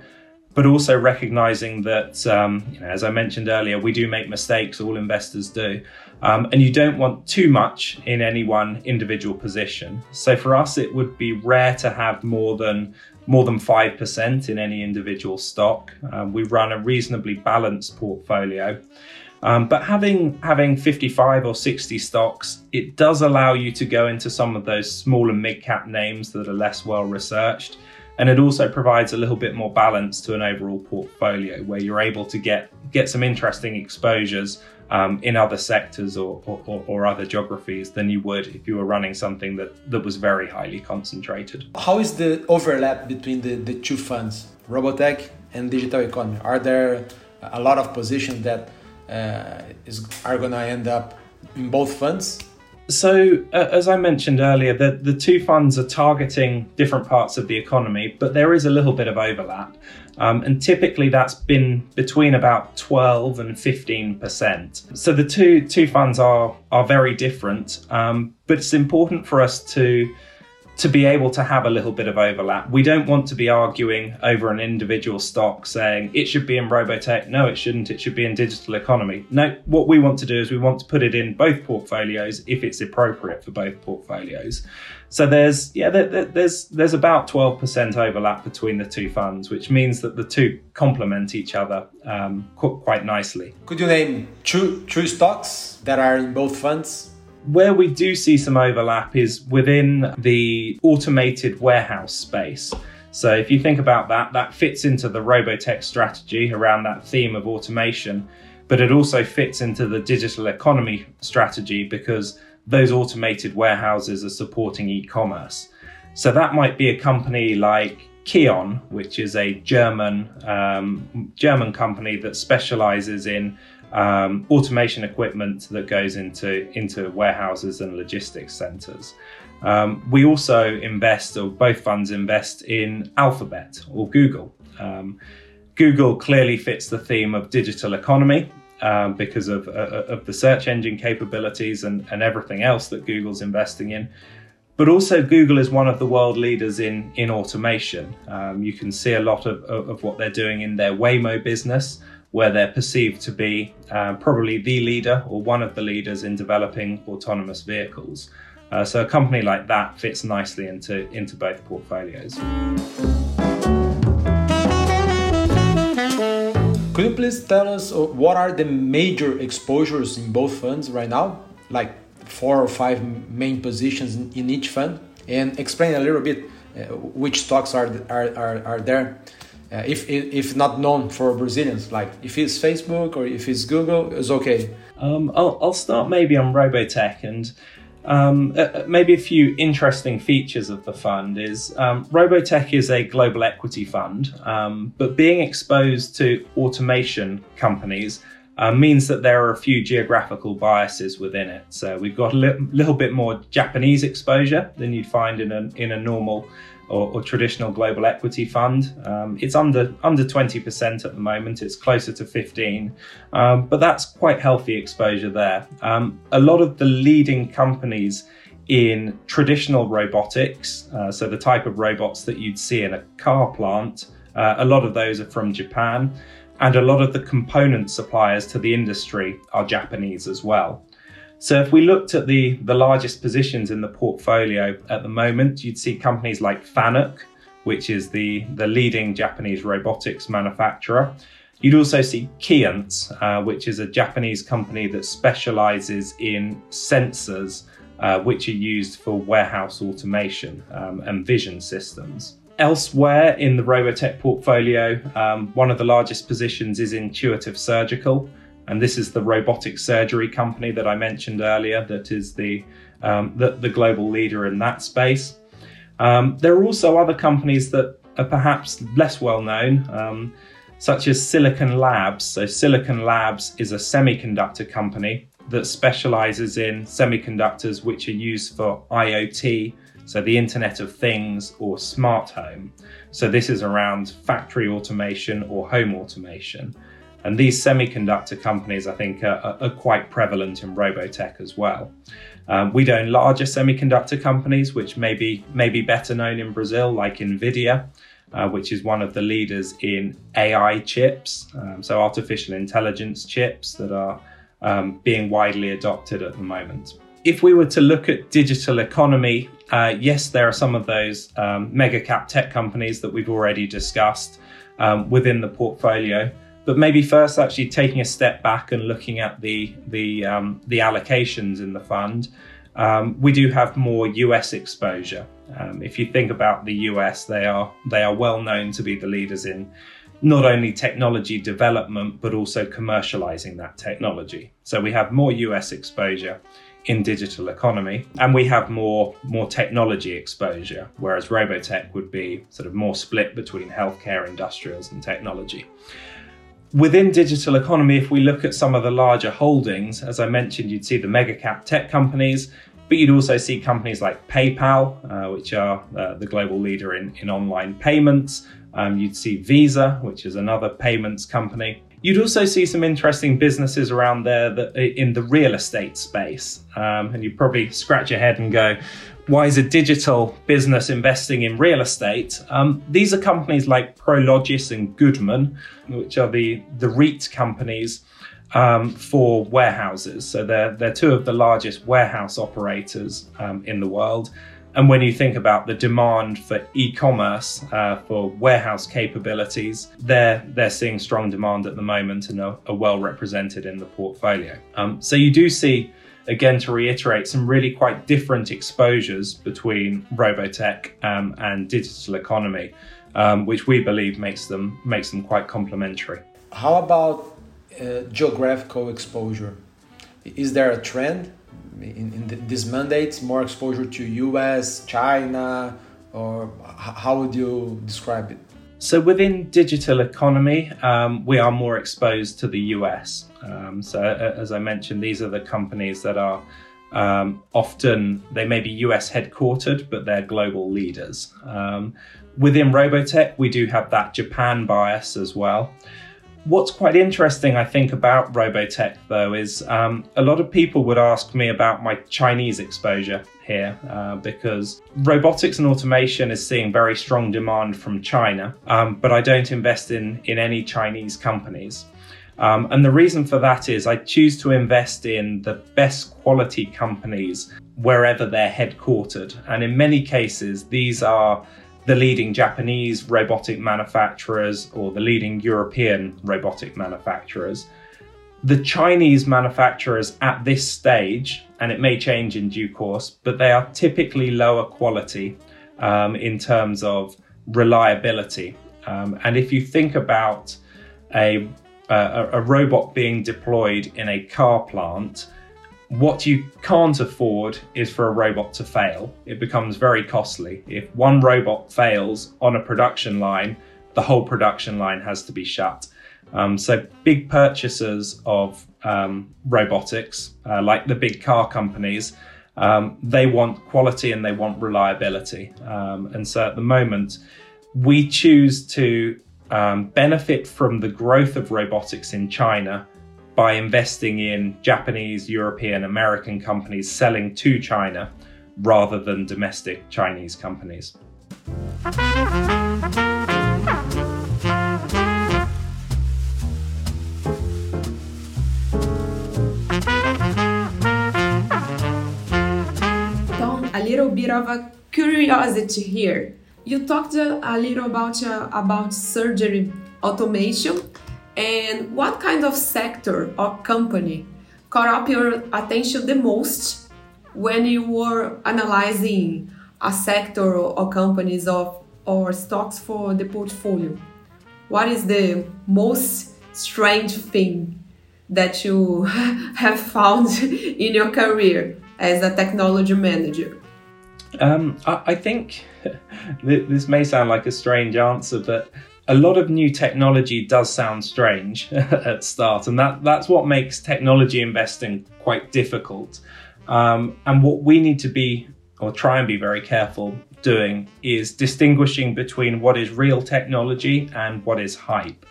but also recognizing that, um, you know, as I mentioned earlier, we do make mistakes, all investors do. Um, and you don't want too much in any one individual position. So for us, it would be rare to have more than more than 5% in any individual stock. Um, we run a reasonably balanced portfolio. Um, but having having 55 or 60 stocks, it does allow you to go into some of those small and mid cap names that are less well researched and it also provides a little bit more balance to an overall portfolio where you're able to get get some interesting exposures um, in other sectors or, or, or, other geographies than you would if you were running something that, that was very highly concentrated. How is the overlap between the, the two funds, Robotech and Digital Economy? Are there a lot of positions that uh, is, are going to end up in both funds? So, uh, as I mentioned earlier, the, the two funds are targeting different parts of the economy, but there is a little bit of overlap. Um, and typically that's been between about 12 and 15%. So the two, two funds are, are very different, um, but it's important for us to to be able to have a little bit of overlap. We don't want to be arguing over an individual stock saying it should be in Robotech, no, it shouldn't, it should be in digital economy. No, what we want to do is we want to put it in both portfolios if it's appropriate for both portfolios. So there's yeah, there, there's there's about 12% overlap between the two funds, which means that the two complement each other um, quite nicely. Could you name two two stocks that are in both funds? Where we do see some overlap is within the automated warehouse space. So if you think about that, that fits into the Robotech strategy around that theme of automation, but it also fits into the digital economy strategy because those automated warehouses are supporting e-commerce. So that might be a company like Kion, which is a German um, German company that specializes in um, automation equipment that goes into, into warehouses and logistics centers. Um, we also invest, or both funds invest, in Alphabet or Google. Um, Google clearly fits the theme of digital economy um, because of, uh, uh, of the search engine capabilities and, and everything else that Google's investing in. But also, Google is one of the world leaders in, in automation. Um, you can see a lot of, of, of what they're doing in their Waymo business where they're perceived to be uh, probably the leader or one of the leaders in developing autonomous vehicles. Uh, so a company like that fits nicely into, into both portfolios. Could you please tell us uh, what are the major exposures in both funds right now? Like four or five main positions in, in each fund? And explain a little bit uh, which stocks are, are, are, are there uh, if if not known for Brazilians. Like if it's Facebook or if it's Google, it's okay. Um, I'll, I'll start maybe on Robotech and um, uh, maybe a few interesting features of the fund is um, Robotech is a global equity fund, um, but being exposed to automation companies uh, means that there are a few geographical biases within it. So we've got a li- little bit more Japanese exposure than you'd find in a, in a normal or, or traditional global equity fund. Um, it's under under 20% at the moment. It's closer to 15, um, but that's quite healthy exposure there. Um, a lot of the leading companies in traditional robotics, uh, so the type of robots that you'd see in a car plant, uh, a lot of those are from Japan. And a lot of the component suppliers to the industry are Japanese as well. So if we looked at the, the largest positions in the portfolio at the moment, you'd see companies like Fanuc, which is the, the leading Japanese robotics manufacturer. You'd also see Keyence, uh, which is a Japanese company that specializes in sensors uh, which are used for warehouse automation um, and vision systems. Elsewhere in the Robotech portfolio, um, one of the largest positions is Intuitive Surgical, and this is the robotic surgery company that I mentioned earlier, that is the, um, the, the, global leader in that space. Um, there are also other companies that are perhaps less well known, um, such as Silicon Labs. So, Silicon Labs is a semiconductor company that specializes in semiconductors which are used for IoT, so the Internet of Things or smart home. So, this is around factory automation or home automation. And these semiconductor companies, I think, are, are quite prevalent in Robotech as well. Um, we own larger semiconductor companies, which may be, may be better known in Brazil, like NVIDIA, uh, which is one of the leaders in AI chips, um, so artificial intelligence chips that are um, being widely adopted at the moment. If we were to look at digital economy, uh, yes, there are some of those um, mega cap tech companies that we've already discussed um, within the portfolio. But maybe first, actually taking a step back and looking at the the um, the allocations in the fund, um, we do have more US exposure. Um, if you think about the US, they are they are well known to be the leaders in not only technology development but also commercializing that technology. So we have more US exposure in digital economy and we have more more technology exposure whereas robotech would be sort of more split between healthcare industrials and technology Within digital economy, if we look at some of the larger holdings, as I mentioned, you'd see the mega cap tech companies, but you'd also see companies like PayPal, uh, which are uh, the global leader in, in online payments. Um, you'd see Visa, which is another payments company. You'd also see some interesting businesses around there that, in the real estate space. Um, and you'd probably scratch your head and go, why is a digital business investing in real estate? Um, these are companies like Prologis and Goodman, which are the, the REIT companies um, for warehouses. So they're, they're two of the largest warehouse operators um, in the world. And when you think about the demand for e-commerce uh, for warehouse capabilities, they're they're seeing strong demand at the moment and are, are well represented in the portfolio. Um, so you do see, again, to reiterate, some really quite different exposures between Robotech um, and digital economy, um, which we believe makes them makes them quite complementary. How about uh, geographical exposure? Is there a trend in, in the, this mandate? More exposure to U.S., China, or how would you describe it? So within digital economy, um, we are more exposed to the US. Um, so as I mentioned, these are the companies that are um, often they may be US headquartered, but they're global leaders. Um, within Robotech, we do have that Japan bias as well. What's quite interesting, I think, about Robotech, though, is um, a lot of people would ask me about my Chinese exposure here uh, because robotics and automation is seeing very strong demand from China, um, but I don't invest in, in any Chinese companies. Um, and the reason for that is I choose to invest in the best quality companies wherever they're headquartered. And in many cases, these are the leading Japanese robotic manufacturers or the leading European robotic manufacturers. The Chinese manufacturers at this stage, and it may change in due course, but they are typically lower quality um, in terms of reliability. Um, and if you think about a, a, a robot being deployed in a car plant, what you can't afford is for a robot to fail. It becomes very costly. If one robot fails on a production line, the whole production line has to be shut. Um, so, big purchasers of um, robotics, uh, like the big car companies, um, they want quality and they want reliability. Um, and so, at the moment, we choose to um, benefit from the growth of robotics in China by investing in Japanese, European, American companies selling to China rather than domestic Chinese companies. A little bit of a curiosity here. You talked a, little about uh, about surgery automation and what kind of sector or company caught up your attention the most when you were analyzing a sector or companies of or stocks for the portfolio? What is the most strange thing that you have found in your career as a technology manager? Um, I, I think this may sound like a strange answer, but a lot of new technology does sound strange at start, and that that's what makes technology investing quite difficult. Um, and what we need to be or try and be very careful doing is distinguishing between what is real technology and what is hype.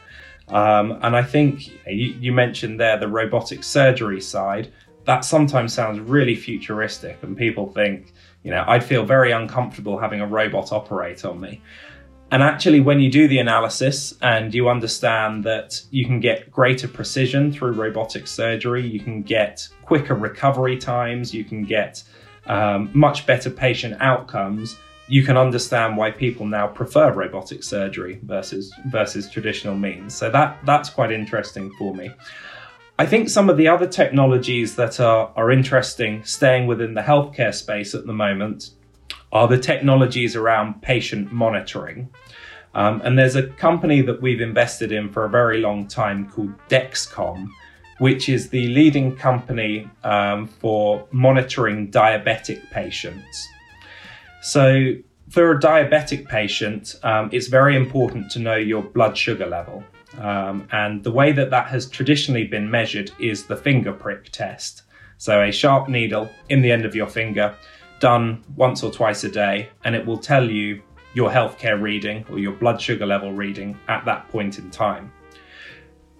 Um, and I think you, you mentioned there the robotic surgery side. That sometimes sounds really futuristic, and people think, you know, I'd feel very uncomfortable having a robot operate on me. And actually, when you do the analysis and you understand that you can get greater precision through robotic surgery, you can get quicker recovery times, you can get um, much better patient outcomes, you can understand why people now prefer robotic surgery versus versus traditional means. So that that's quite interesting for me. I think some of the other technologies that are, are interesting staying within the healthcare space at the moment are the technologies around patient monitoring. Um, and there's a company that we've invested in for a very long time called Dexcom, which is the leading company um, for monitoring diabetic patients. So, for a diabetic patient, um, it's very important to know your blood sugar level. Um, and the way that that has traditionally been measured is the finger prick test. So, a sharp needle in the end of your finger done once or twice a day, and it will tell you your healthcare reading or your blood sugar level reading at that point in time.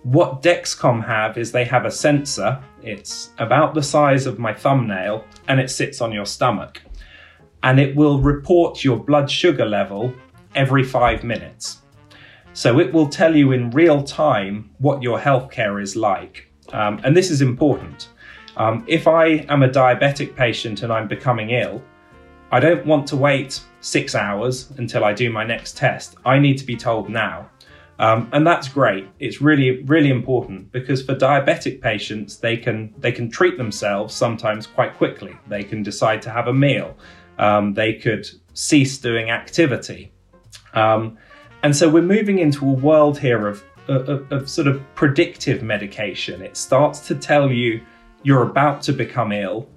What Dexcom have is they have a sensor. It's about the size of my thumbnail and it sits on your stomach. And it will report your blood sugar level every five minutes. So it will tell you in real time what your healthcare is like. Um, and this is important. Um, if I am a diabetic patient and I'm becoming ill, I don't want to wait six hours until I do my next test. I need to be told now. Um, and that's great. It's really, really important because for diabetic patients, they can they can treat themselves sometimes quite quickly. They can decide to have a meal. Um, they could cease doing activity. Um, and so we're moving into a world here of, of, of sort of predictive medication. It starts to tell you you're about to become ill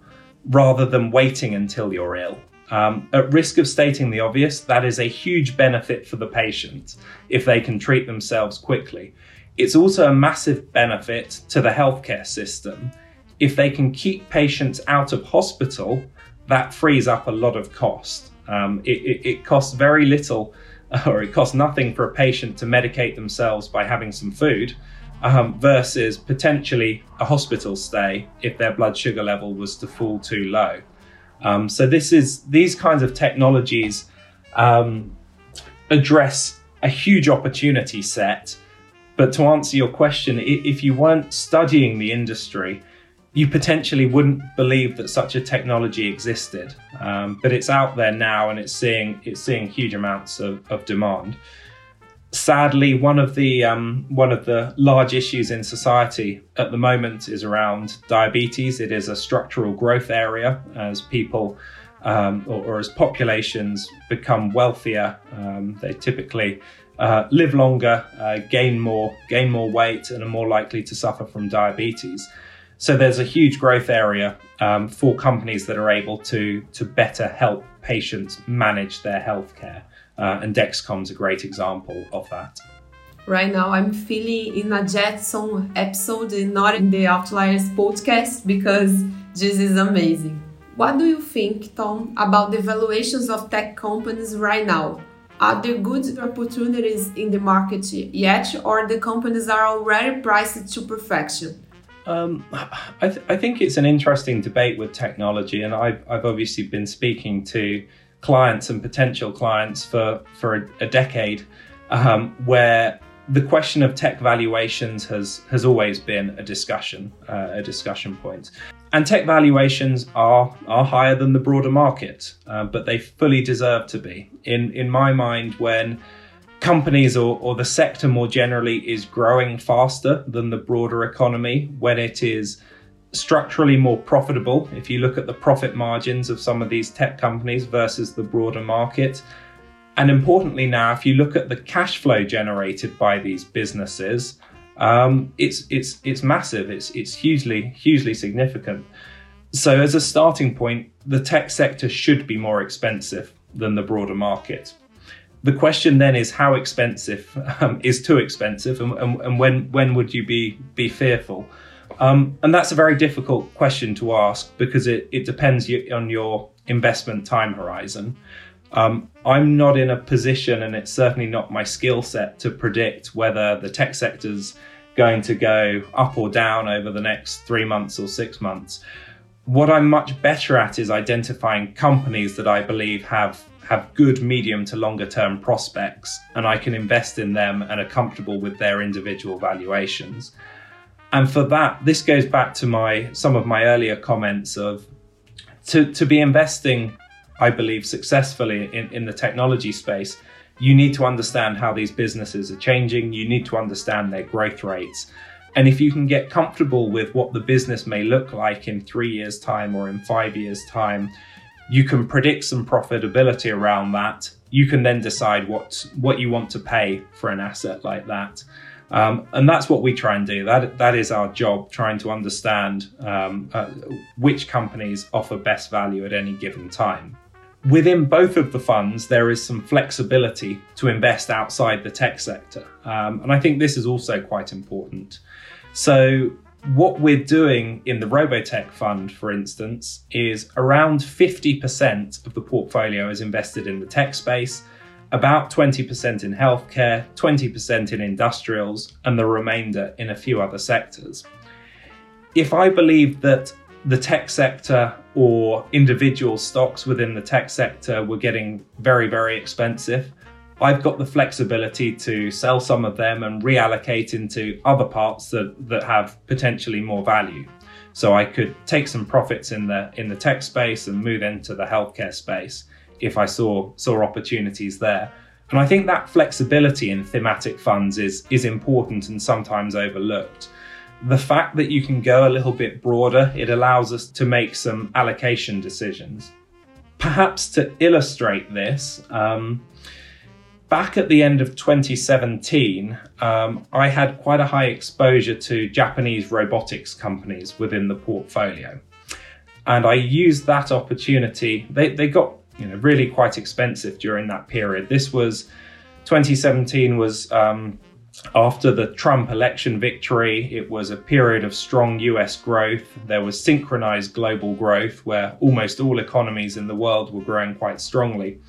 rather than waiting until you're ill. Um, at risk of stating the obvious, that is a huge benefit for the patient if they can treat themselves quickly. It's also a massive benefit to the healthcare system. If they can keep patients out of hospital, that frees up a lot of cost. Um, it, it, it costs very little, or it costs nothing for a patient to medicate themselves by having some food. Um, versus potentially a hospital stay if their blood sugar level was to fall too low. Um, so this is these kinds of technologies um, address a huge opportunity set. But to answer your question, if you weren't studying the industry, you potentially wouldn't believe that such a technology existed. Um, but it's out there now, and it's seeing it's seeing huge amounts of, of demand sadly, one of the um, one of the large issues in society at the moment is around diabetes. It is a structural growth area as people um, or, or, as populations become wealthier. Um, they typically uh, live longer, uh, gain more, gain more weight, and are more likely to suffer from diabetes. So there's a huge growth area um, for companies that are able to to better help patients manage their healthcare. Uh, and Dexcom's a great example of that. Right now, I'm feeling in a Jetson episode not in the Outliers podcast because this is amazing. What do you think, Tom, about the valuations of tech companies right now? Are there good opportunities in the market yet, or the companies are already priced to perfection? Um, I, th- I, think it's an interesting debate with technology, and I've, I've obviously been speaking to clients and potential clients for for a, a decade, um, where the question of tech valuations has has always been a discussion uh, a discussion point. And tech valuations are are higher than the broader market, uh, but they fully deserve to be. In in my mind, when companies or, or the sector more generally is growing faster than the broader economy, when it is structurally more profitable if you look at the profit margins of some of these tech companies versus the broader market. And importantly, now, if you look at the cash flow generated by these businesses, um, it's it's it's massive. It's it's hugely hugely significant. So, as a starting point, the tech sector should be more expensive than the broader market. The question then is how expensive um, is too expensive, and, and, and when when would you be be fearful? Um, and that's a very difficult question to ask because it, it depends on your investment time horizon. Um, I'm not in a position, and it's certainly not my skill set, to predict whether the tech sector's going to go up or down over the next three months or six months. What I'm much better at is identifying companies that I believe have have good medium to longer term prospects, and I can invest in them and are comfortable with their individual valuations. And for that, this goes back to my some of my earlier comments of to, to be investing, I believe, successfully in, in the technology space, you need to understand how these businesses are changing. You need to understand their growth rates. And if you can get comfortable with what the business may look like in three years' time or in five years' time, you can predict some profitability around that. You can then decide what, what you want to pay for an asset like that. Um, and that's what we try and do. That that is our job, trying to understand um, uh, which companies offer best value at any given time. Within both of the funds, there is some flexibility to invest outside the tech sector, um, and I think this is also quite important. So, what we're doing in the Robotech fund, for instance, is around 50% of the portfolio is invested in the tech space about 20% in healthcare, 20% in industrials, and the remainder in a few other sectors. If I believe that the tech sector or individual stocks within the tech sector were getting very, very expensive, I've got the flexibility to sell some of them and reallocate into other parts that, that have potentially more value. So I could take some profits in the in the tech space and move into the healthcare space if I saw saw opportunities there. And I think that flexibility in thematic funds is is important and sometimes overlooked. The fact that you can go a little bit broader, it allows us to make some allocation decisions. Perhaps to illustrate this, um, back at the end of 2017, um, I had quite a high exposure to Japanese robotics companies within the portfolio. And I used that opportunity. They, they got you know really quite expensive during that period. This was 2017 was um, after the Trump election victory. It was a period of strong US growth. There was synchronized global growth where almost all economies in the world were growing quite strongly.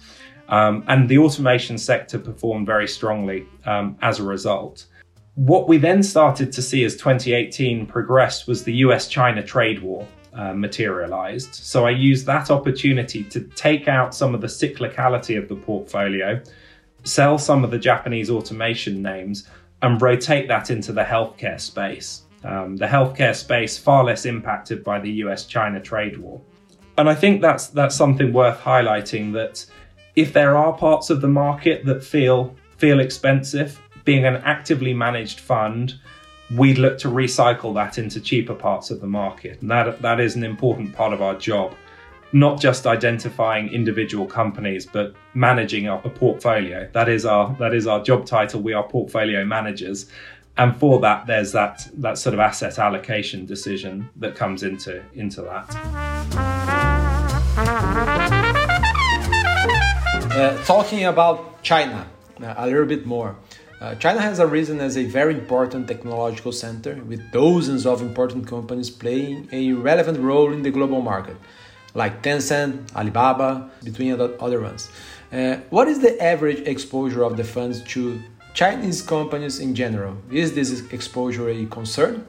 Um, and the automation sector performed very strongly um, as a result. What we then started to see as 2018 progressed was the US China trade war uh, materialized. So I used that opportunity to take out some of the cyclicality of the portfolio, sell some of the Japanese automation names, and rotate that into the healthcare space. Um, the healthcare space far less impacted by the US China trade war. And I think that's that's something worth highlighting that if there are parts of the market that feel feel expensive, being an actively managed fund, we'd look to recycle that into cheaper parts of the market. And that that is an important part of our job. Not just identifying individual companies, but managing a, a portfolio. That is our that is our job title. We are portfolio managers. And for that, there's that that sort of asset allocation decision that comes into into that. Uh, talking about China uh, a little bit more. Uh, China has arisen as a very important technological center with dozens of important companies playing a relevant role in the global market, like Tencent, Alibaba, between other ones. Uh, what is the average exposure of the funds to Chinese companies in general? Is this exposure a concern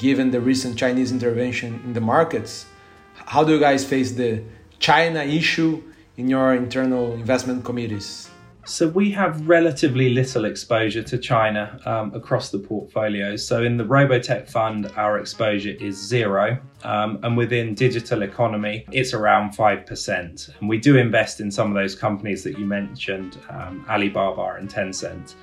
given the recent Chinese intervention in the markets? How do you guys face the China issue in your internal investment committees? So we have relatively little exposure to China um, across the portfolio. So in the Robotech fund, our exposure is zero, um, and within digital economy, it's around five percent. And we do invest in some of those companies that you mentioned, um, Alibaba and Tencent.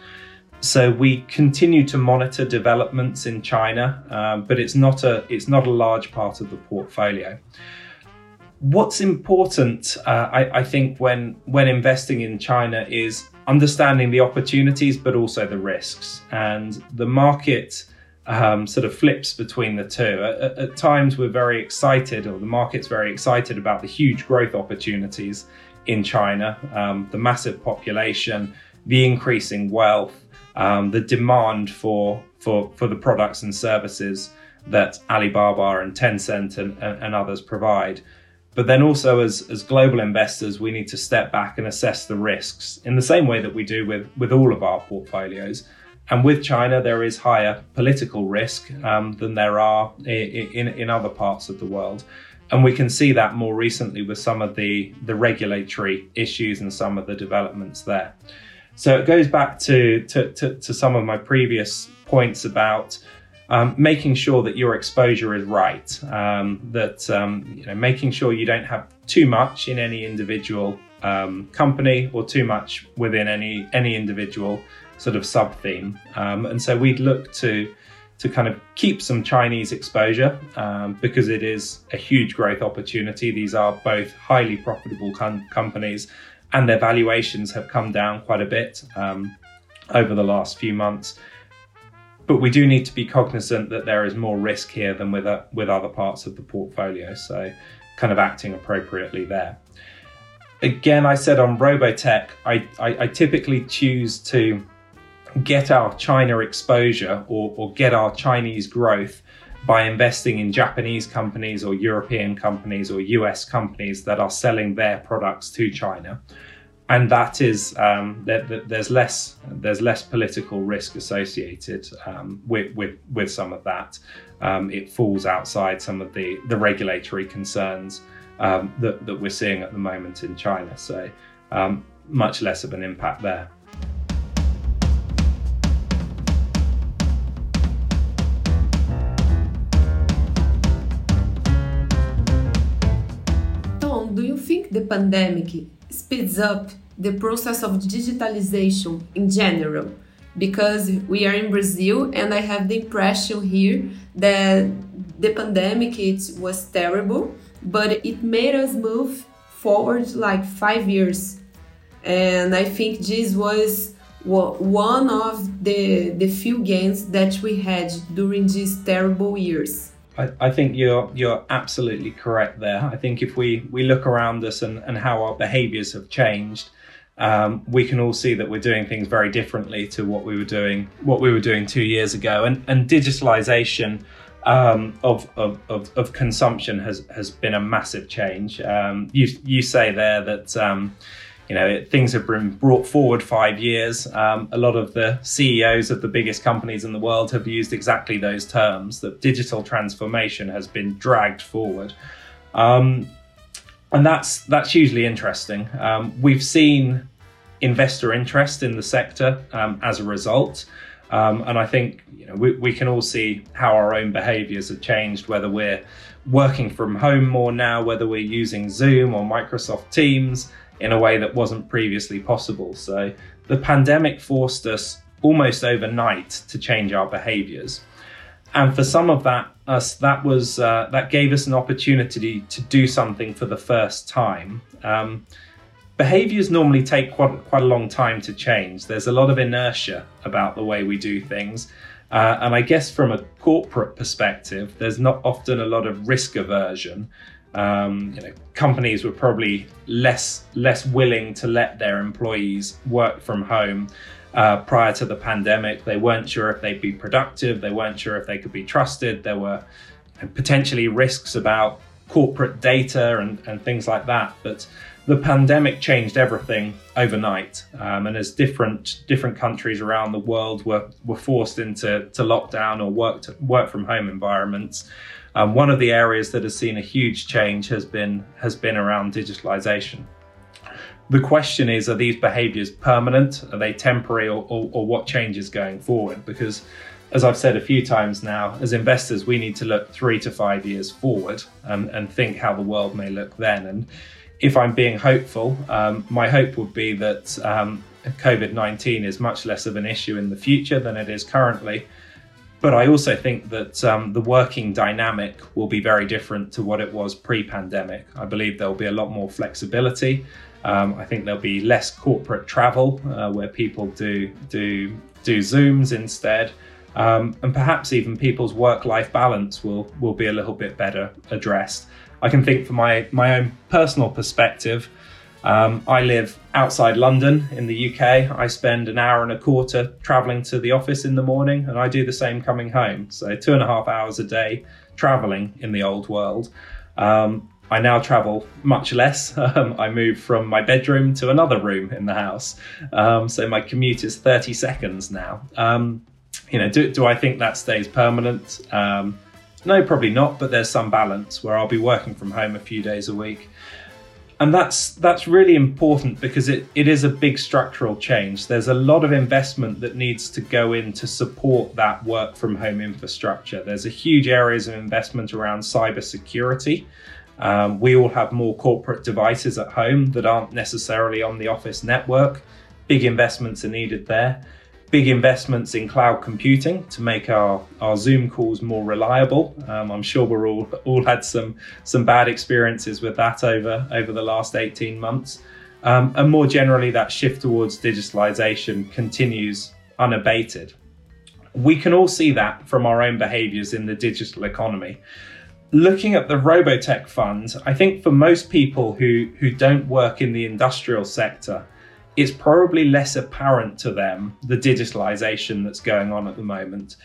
So we continue to monitor developments in China, um, but it's not a it's not a large part of the portfolio what's important, uh, I, I, think, when when investing in China is understanding the opportunities, but also the risks. And the market um, sort of flips between the two. At, at, times, we're very excited, or the market's very excited about the huge growth opportunities in China, um, the massive population, the increasing wealth, um, the demand for for for the products and services that Alibaba and Tencent and, and, and others provide. But then also as, as global investors, we need to step back and assess the risks in the same way that we do with, with all of our portfolios. And with China, there is higher political risk um, than there are in, in, in other parts of the world. And we can see that more recently with some of the, the regulatory issues and some of the developments there. So it goes back to, to, to, to some of my previous points about um, making sure that your exposure is right, um, that um, you know, making sure you don't have too much in any individual um, company or too much within any any individual sort of sub theme. Um, and so we'd look to to kind of keep some Chinese exposure um, because it is a huge growth opportunity. These are both highly profitable com- companies, and their valuations have come down quite a bit over the last few months but we do need to be cognizant that there is more risk here than with, uh, with other parts of the portfolio. So, kind of acting appropriately there. Again, I said on Robotech, I, I, I typically choose to get our China exposure or, or get our Chinese growth by investing in Japanese companies or European companies or US companies that are selling their products to China. And that is um, there's less there's less political risk associated um, with, with with some of that. Um, it falls outside some of the the regulatory concerns um, that that we're seeing at the moment in China. So um, much less of an impact there. Do you think the pandemic speeds up the process of digitalization in general because we are in Brazil and I have the impression here that the pandemic it was terrible but it made us move forward like 5 years and I think this was one of the the few gains that we had during these terrible years I, I, think you're you're absolutely correct there. I think if we, we look around us and, and how our behaviors have changed, um, we can all see that we're doing things very differently to what we were doing what we were doing two years ago. And and digitalization um, of, of, of, of, consumption has has been a massive change. Um, you you say there that um, you know, things have been brought forward five years. Um, a lot of the CEOs of the biggest companies in the world have used exactly those terms that digital transformation has been dragged forward. And that's that's hugely interesting. Um, we've seen investor interest in the sector um, as a result. Um, and I think you know we, we can all see how our own behaviors have changed, whether we're working from home more now, whether we're using Zoom or Microsoft Teams, in a way that wasn't previously possible. So the pandemic forced us almost overnight to change our behaviors. And for some of that, us that was uh, that gave us an opportunity to do something for the first time. Um, behaviors normally take quite quite a long time to change. There's a lot of inertia about the way we do things, uh, and I guess from a corporate perspective, there's not often a lot of risk aversion. Um, you know, companies were probably less less willing to let their employees work from home uh, prior to the pandemic. They weren't sure if they'd be productive. They weren't sure if they could be trusted. There were potentially risks about corporate data and, and things like that. But the pandemic changed everything overnight, um, and as different different countries around the world were were forced into to lockdown or work to, work from home environments. Um, one of the areas that has seen a huge change has been has been around digitalization. The question is, are these behaviors permanent? Are they temporary or, or, or what changes going forward? Because as I've said a few times now, as investors, we need to look three to five years forward and, and think how the world may look then. And if I'm being hopeful, um, my hope would be that um, COVID 19 is much less of an issue in the future than it is currently. But I also think that um, the working dynamic will be very different to what it was pre pandemic. I believe there'll be a lot more flexibility. Um, I think there'll be less corporate travel uh, where people do, do, do Zooms instead. Um, and perhaps even people's work life balance will, will be a little bit better addressed. I can think from my, my own personal perspective, um, I live outside London in the UK. I spend an hour and a quarter traveling to the office in the morning, and I do the same coming home. So, two and a half hours a day traveling in the old world. Um, I now travel much less. Um, I move from my bedroom to another room in the house. Um, so, my commute is 30 seconds now. Um, you know, do, do I think that stays permanent? Um, no, probably not, but there's some balance where I'll be working from home a few days a week and that's that's really important because it, it is a big structural change. There's a lot of investment that needs to go in to support that work from home infrastructure. There's a huge areas of investment around cybersecurity. Um, we all have more corporate devices at home that aren't necessarily on the office network. Big investments are needed there big investments in cloud computing to make our, our Zoom calls more reliable. Um, I'm sure we're all all had some some bad experiences with that over over the last 18 months. Um, and more generally, that shift towards digitalization continues unabated. We can all see that from our own behaviors in the digital economy. Looking at the Robotech fund, I think for most people who, who don't work in the industrial sector, it's probably less apparent to them the digitalization that's going on at the moment.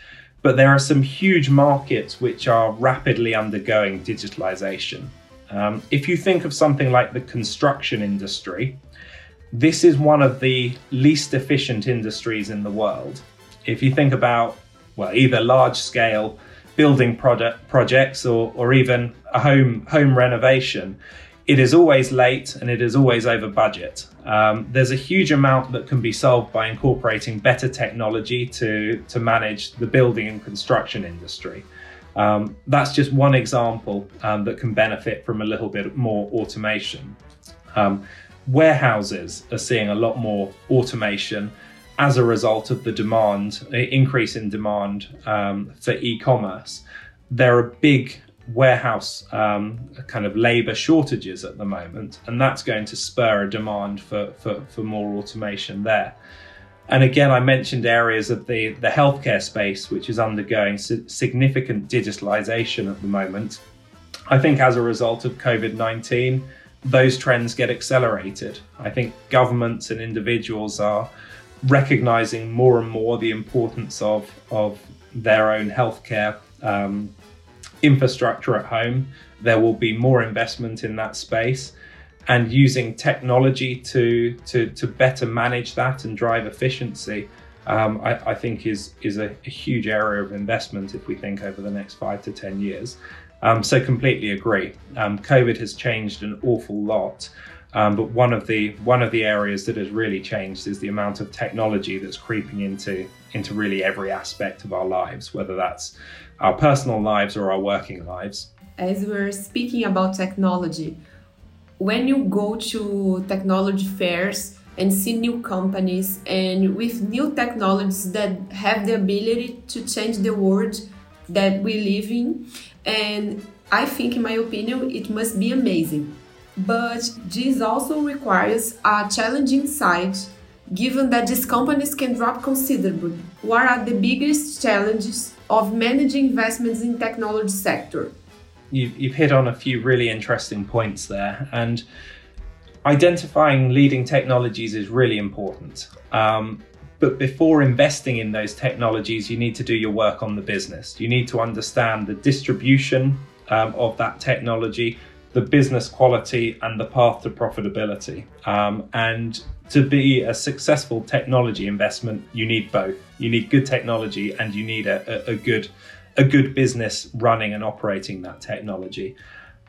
But there are some huge markets which are rapidly undergoing digitalization. Um, if you think of something like the construction industry, this is one of the least efficient industries in the world. If you think about, well, either large scale building product projects or, or even a home home renovation, it is always late and it is always over budget. Um, there's a huge amount that can be solved by incorporating better technology to, to manage the building and construction industry. Um, that's just one example um, that can benefit from a little bit more automation. Um, warehouses are seeing a lot more automation as a result of the demand, increase in demand um, for e-commerce. There are big warehouse um, kind of labor shortages at the moment, and that's going to spur a demand for, for, for more automation there. And again, I mentioned areas of the, the healthcare space, which is undergoing significant digitalization at the moment. I think as a result of COVID 19, those trends get accelerated. I think governments and individuals are recognizing more and more the importance of, of their own healthcare um, infrastructure at home. There will be more investment in that space and using technology to, to, to better manage that and drive efficiency. Um, I, I, think is is a, a, huge area of investment if we think over the next five to ten years. Um, so completely agree. Um, COVID has changed an awful lot, um, but one of the one of the areas that has really changed is the amount of technology that's creeping into into really every aspect of our lives, whether that's our personal lives or our working lives. As we're speaking about technology, when you go to technology fairs and see new companies and with new technologies that have the ability to change the world that we live in and I think, in my opinion, it must be amazing. But this also requires a challenging side, given that these companies can drop considerably. What are the biggest challenges of managing investments in technology sector? You, you've hit on a few really interesting points there, and identifying leading technologies is really important. Um, but before investing in those technologies, you need to do your work on the business. You need to understand the distribution um, of that technology, the business quality, and the path to profitability. Um, and to be a successful technology investment, you need both. You need good technology, and you need a, a, a good a good business running and operating that technology.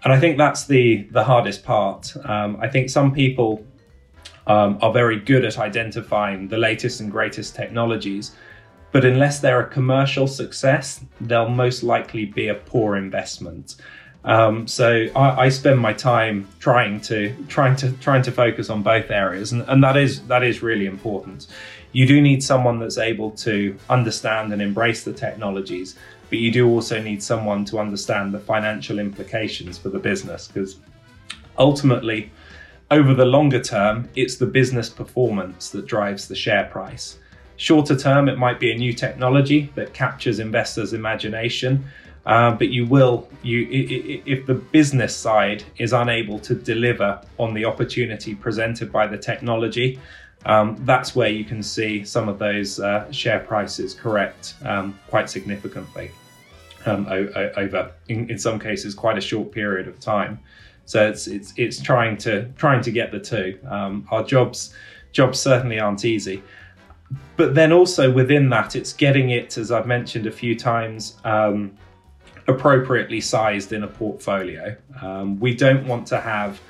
And I think that's the the hardest part. Um, I think some people um, are very good at identifying the latest and greatest technologies. But unless they're a commercial success, they'll most likely be a poor investment. Um, so I, I, spend my time trying to trying to trying to focus on both areas, and, and that is that is really important. You do need someone that's able to understand and embrace the technologies, but you do also need someone to understand the financial implications for the business because ultimately over the longer term, it's the business performance that drives the share price. Shorter term, it might be a new technology that captures investors' imagination, uh, but you will, you if the business side is unable to deliver on the opportunity presented by the technology, um, that's where you can see some of those uh, share prices correct um, quite significantly um, over, in, in some cases, quite a short period of time. So it's it's it's trying to trying to get the two. Um, our jobs jobs certainly aren't easy, but then also within that, it's getting it, as I've mentioned a few times. Appropriately sized in a portfolio. Um, we don't want to have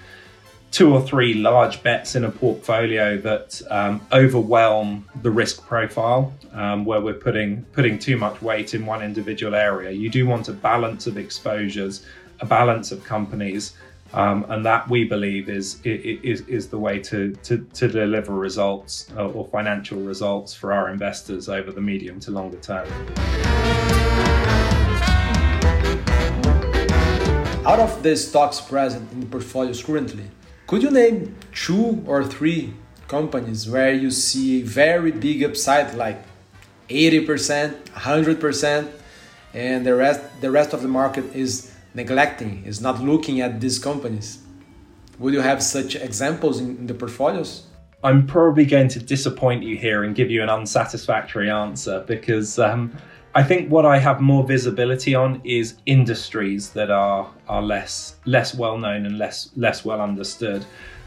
two or three large bets in a portfolio that um, overwhelm the risk profile, um, where we're putting putting too much weight in one individual area. You do want a balance of exposures, a balance of companies, um, and that we believe is, is, is the way to, to, to deliver results uh, or financial results for our investors over the medium to longer term. Out of the stocks present in the portfolios currently, could you name two or three companies where you see a very big upside, like 80%, 100%, and the rest, the rest of the market is neglecting, is not looking at these companies. Would you have such examples in, in the portfolios? I'm probably going to disappoint you here and give you an unsatisfactory answer because um, I think what I have more visibility on is industries that are are less less well known and less less well understood.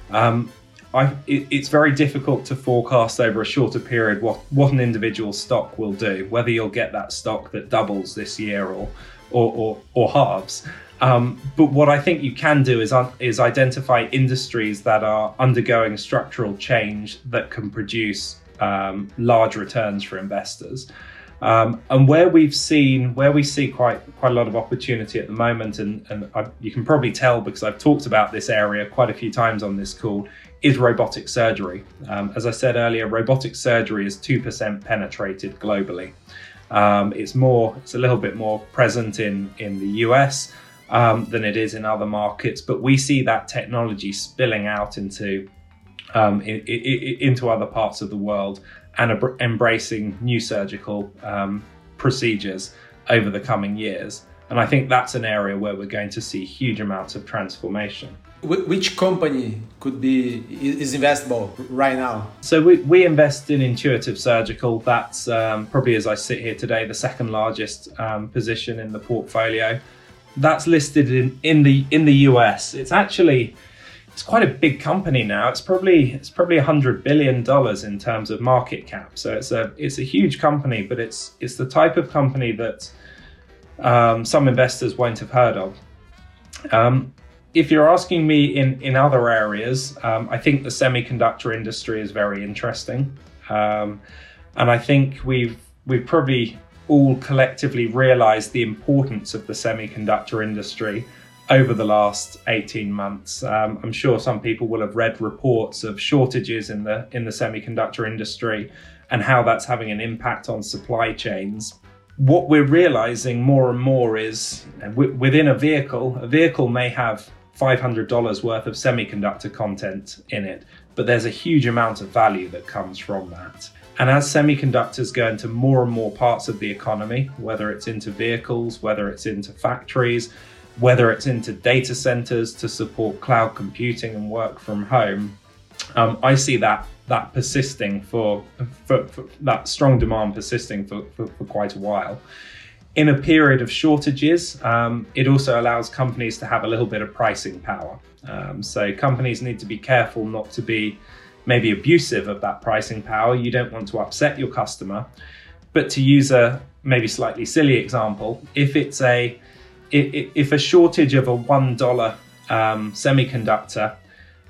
Um, I, it, it's very difficult to forecast over a shorter period what, what an individual stock will do, whether you'll get that stock that doubles this year or or, or, or halves. Um, but what I think you can do is is identify industries that are undergoing structural change that can produce um, large returns for investors. Um, and where we've seen, where we see quite quite a lot of opportunity at the moment, and, and I, you can probably tell because I've talked about this area quite a few times on this call, is robotic surgery. Um, as I said earlier, robotic surgery is two percent penetrated globally. Um, it's more, it's a little bit more present in in the US um, than it is in other markets, but we see that technology spilling out into um, in, in, into other parts of the world and ab- embracing new surgical um, procedures over the coming years. And I think that's an area where we're going to see huge amounts of transformation. Which company could be is investable right now? So we, we invest in Intuitive Surgical. That's um, probably as I sit here today, the second largest um, position in the portfolio. That's listed in, in the in the US. It's actually it's quite a big company now. It's probably it's probably hundred billion dollars in terms of market cap. So it's a it's a huge company, but it's it's the type of company that um, some investors won't have heard of. Um, if you're asking me in in other areas, um, I think the semiconductor industry is very interesting, um, and I think we've we've probably all collectively realised the importance of the semiconductor industry over the last 18 months. Um, I'm sure some people will have read reports of shortages in the in the semiconductor industry and how that's having an impact on supply chains. What we're realizing more and more is within a vehicle, a vehicle may have $500 worth of semiconductor content in it, but there's a huge amount of value that comes from that. And as semiconductors go into more and more parts of the economy, whether it's into vehicles, whether it's into factories, whether it's into data centers to support cloud computing and work from home, um, I see that that persisting for, for, for that strong demand persisting for, for, for, quite a while. In a period of shortages, um, it also allows companies to have a little bit of pricing power. Um, so companies need to be careful not to be maybe abusive of that pricing power. You don't want to upset your customer. But to use a maybe slightly silly example, if it's a if a shortage of a one dollar um, semiconductor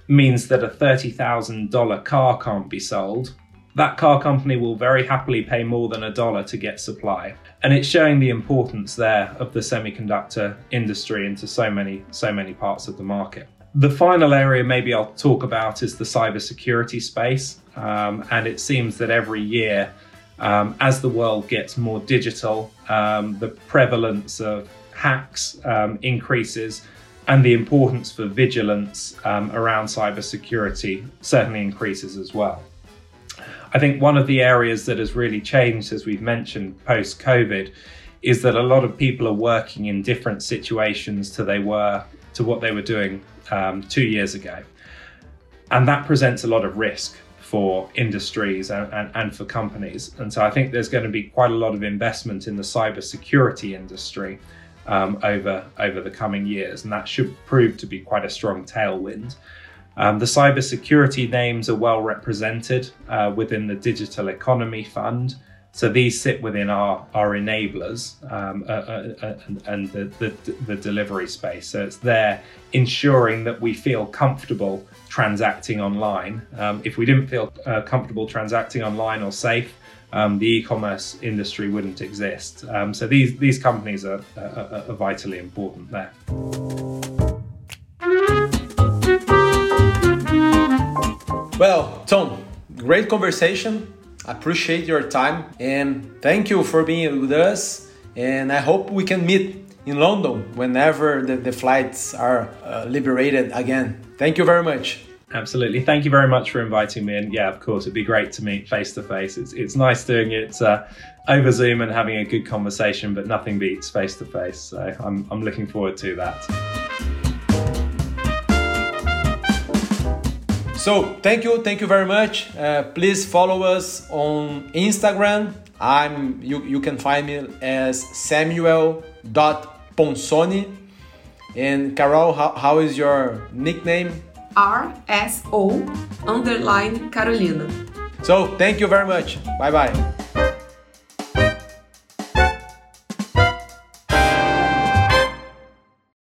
means that a thirty thousand dollar car can't be sold, that car company will very happily pay more than a dollar to get supply. And it's showing the importance there of the semiconductor industry into so many so many parts of the market. The final area maybe I'll talk about is the cybersecurity space, um, and it seems that every year. Um, as the world gets more digital, um, the prevalence of hacks um, increases and the importance for vigilance um, around cybersecurity certainly increases as well. I think one of the areas that has really changed, as we've mentioned post COVID, is that a lot of people are working in different situations to they were to what they were doing um, two years ago, and that presents a lot of risk for industries and, and, and, for companies. And so I think there's going to be quite a lot of investment in the cybersecurity industry um, over over the coming years, and that should prove to be quite a strong tailwind. Um, the cybersecurity names are well represented uh, within the Digital Economy Fund. So these sit within our, our enablers um, uh, uh, uh and, and the, the, the, delivery space. So it's there ensuring that we feel comfortable transacting online. Um, if we didn't feel uh, comfortable transacting online or safe, um, the e-commerce industry wouldn't exist. Um, so these these companies are, are, are vitally important there. Well, Tom, great conversation. Appreciate your time and thank you for being with us. And I hope we can meet in London whenever the, the flights are uh, liberated again. Thank you very much. Absolutely. Thank you very much for inviting me. And yeah, of course, it'd be great to meet face to face. It's it's nice doing it uh, over Zoom and having a good conversation, but nothing beats face to face. So I'm I'm looking forward to that. So thank you, thank you very much. Uh, please follow us on Instagram. I'm you you can find me as Samuel.ponsoni. And Carol, how, how is your nickname? RSO underline Carolina. So thank you very much. Bye bye.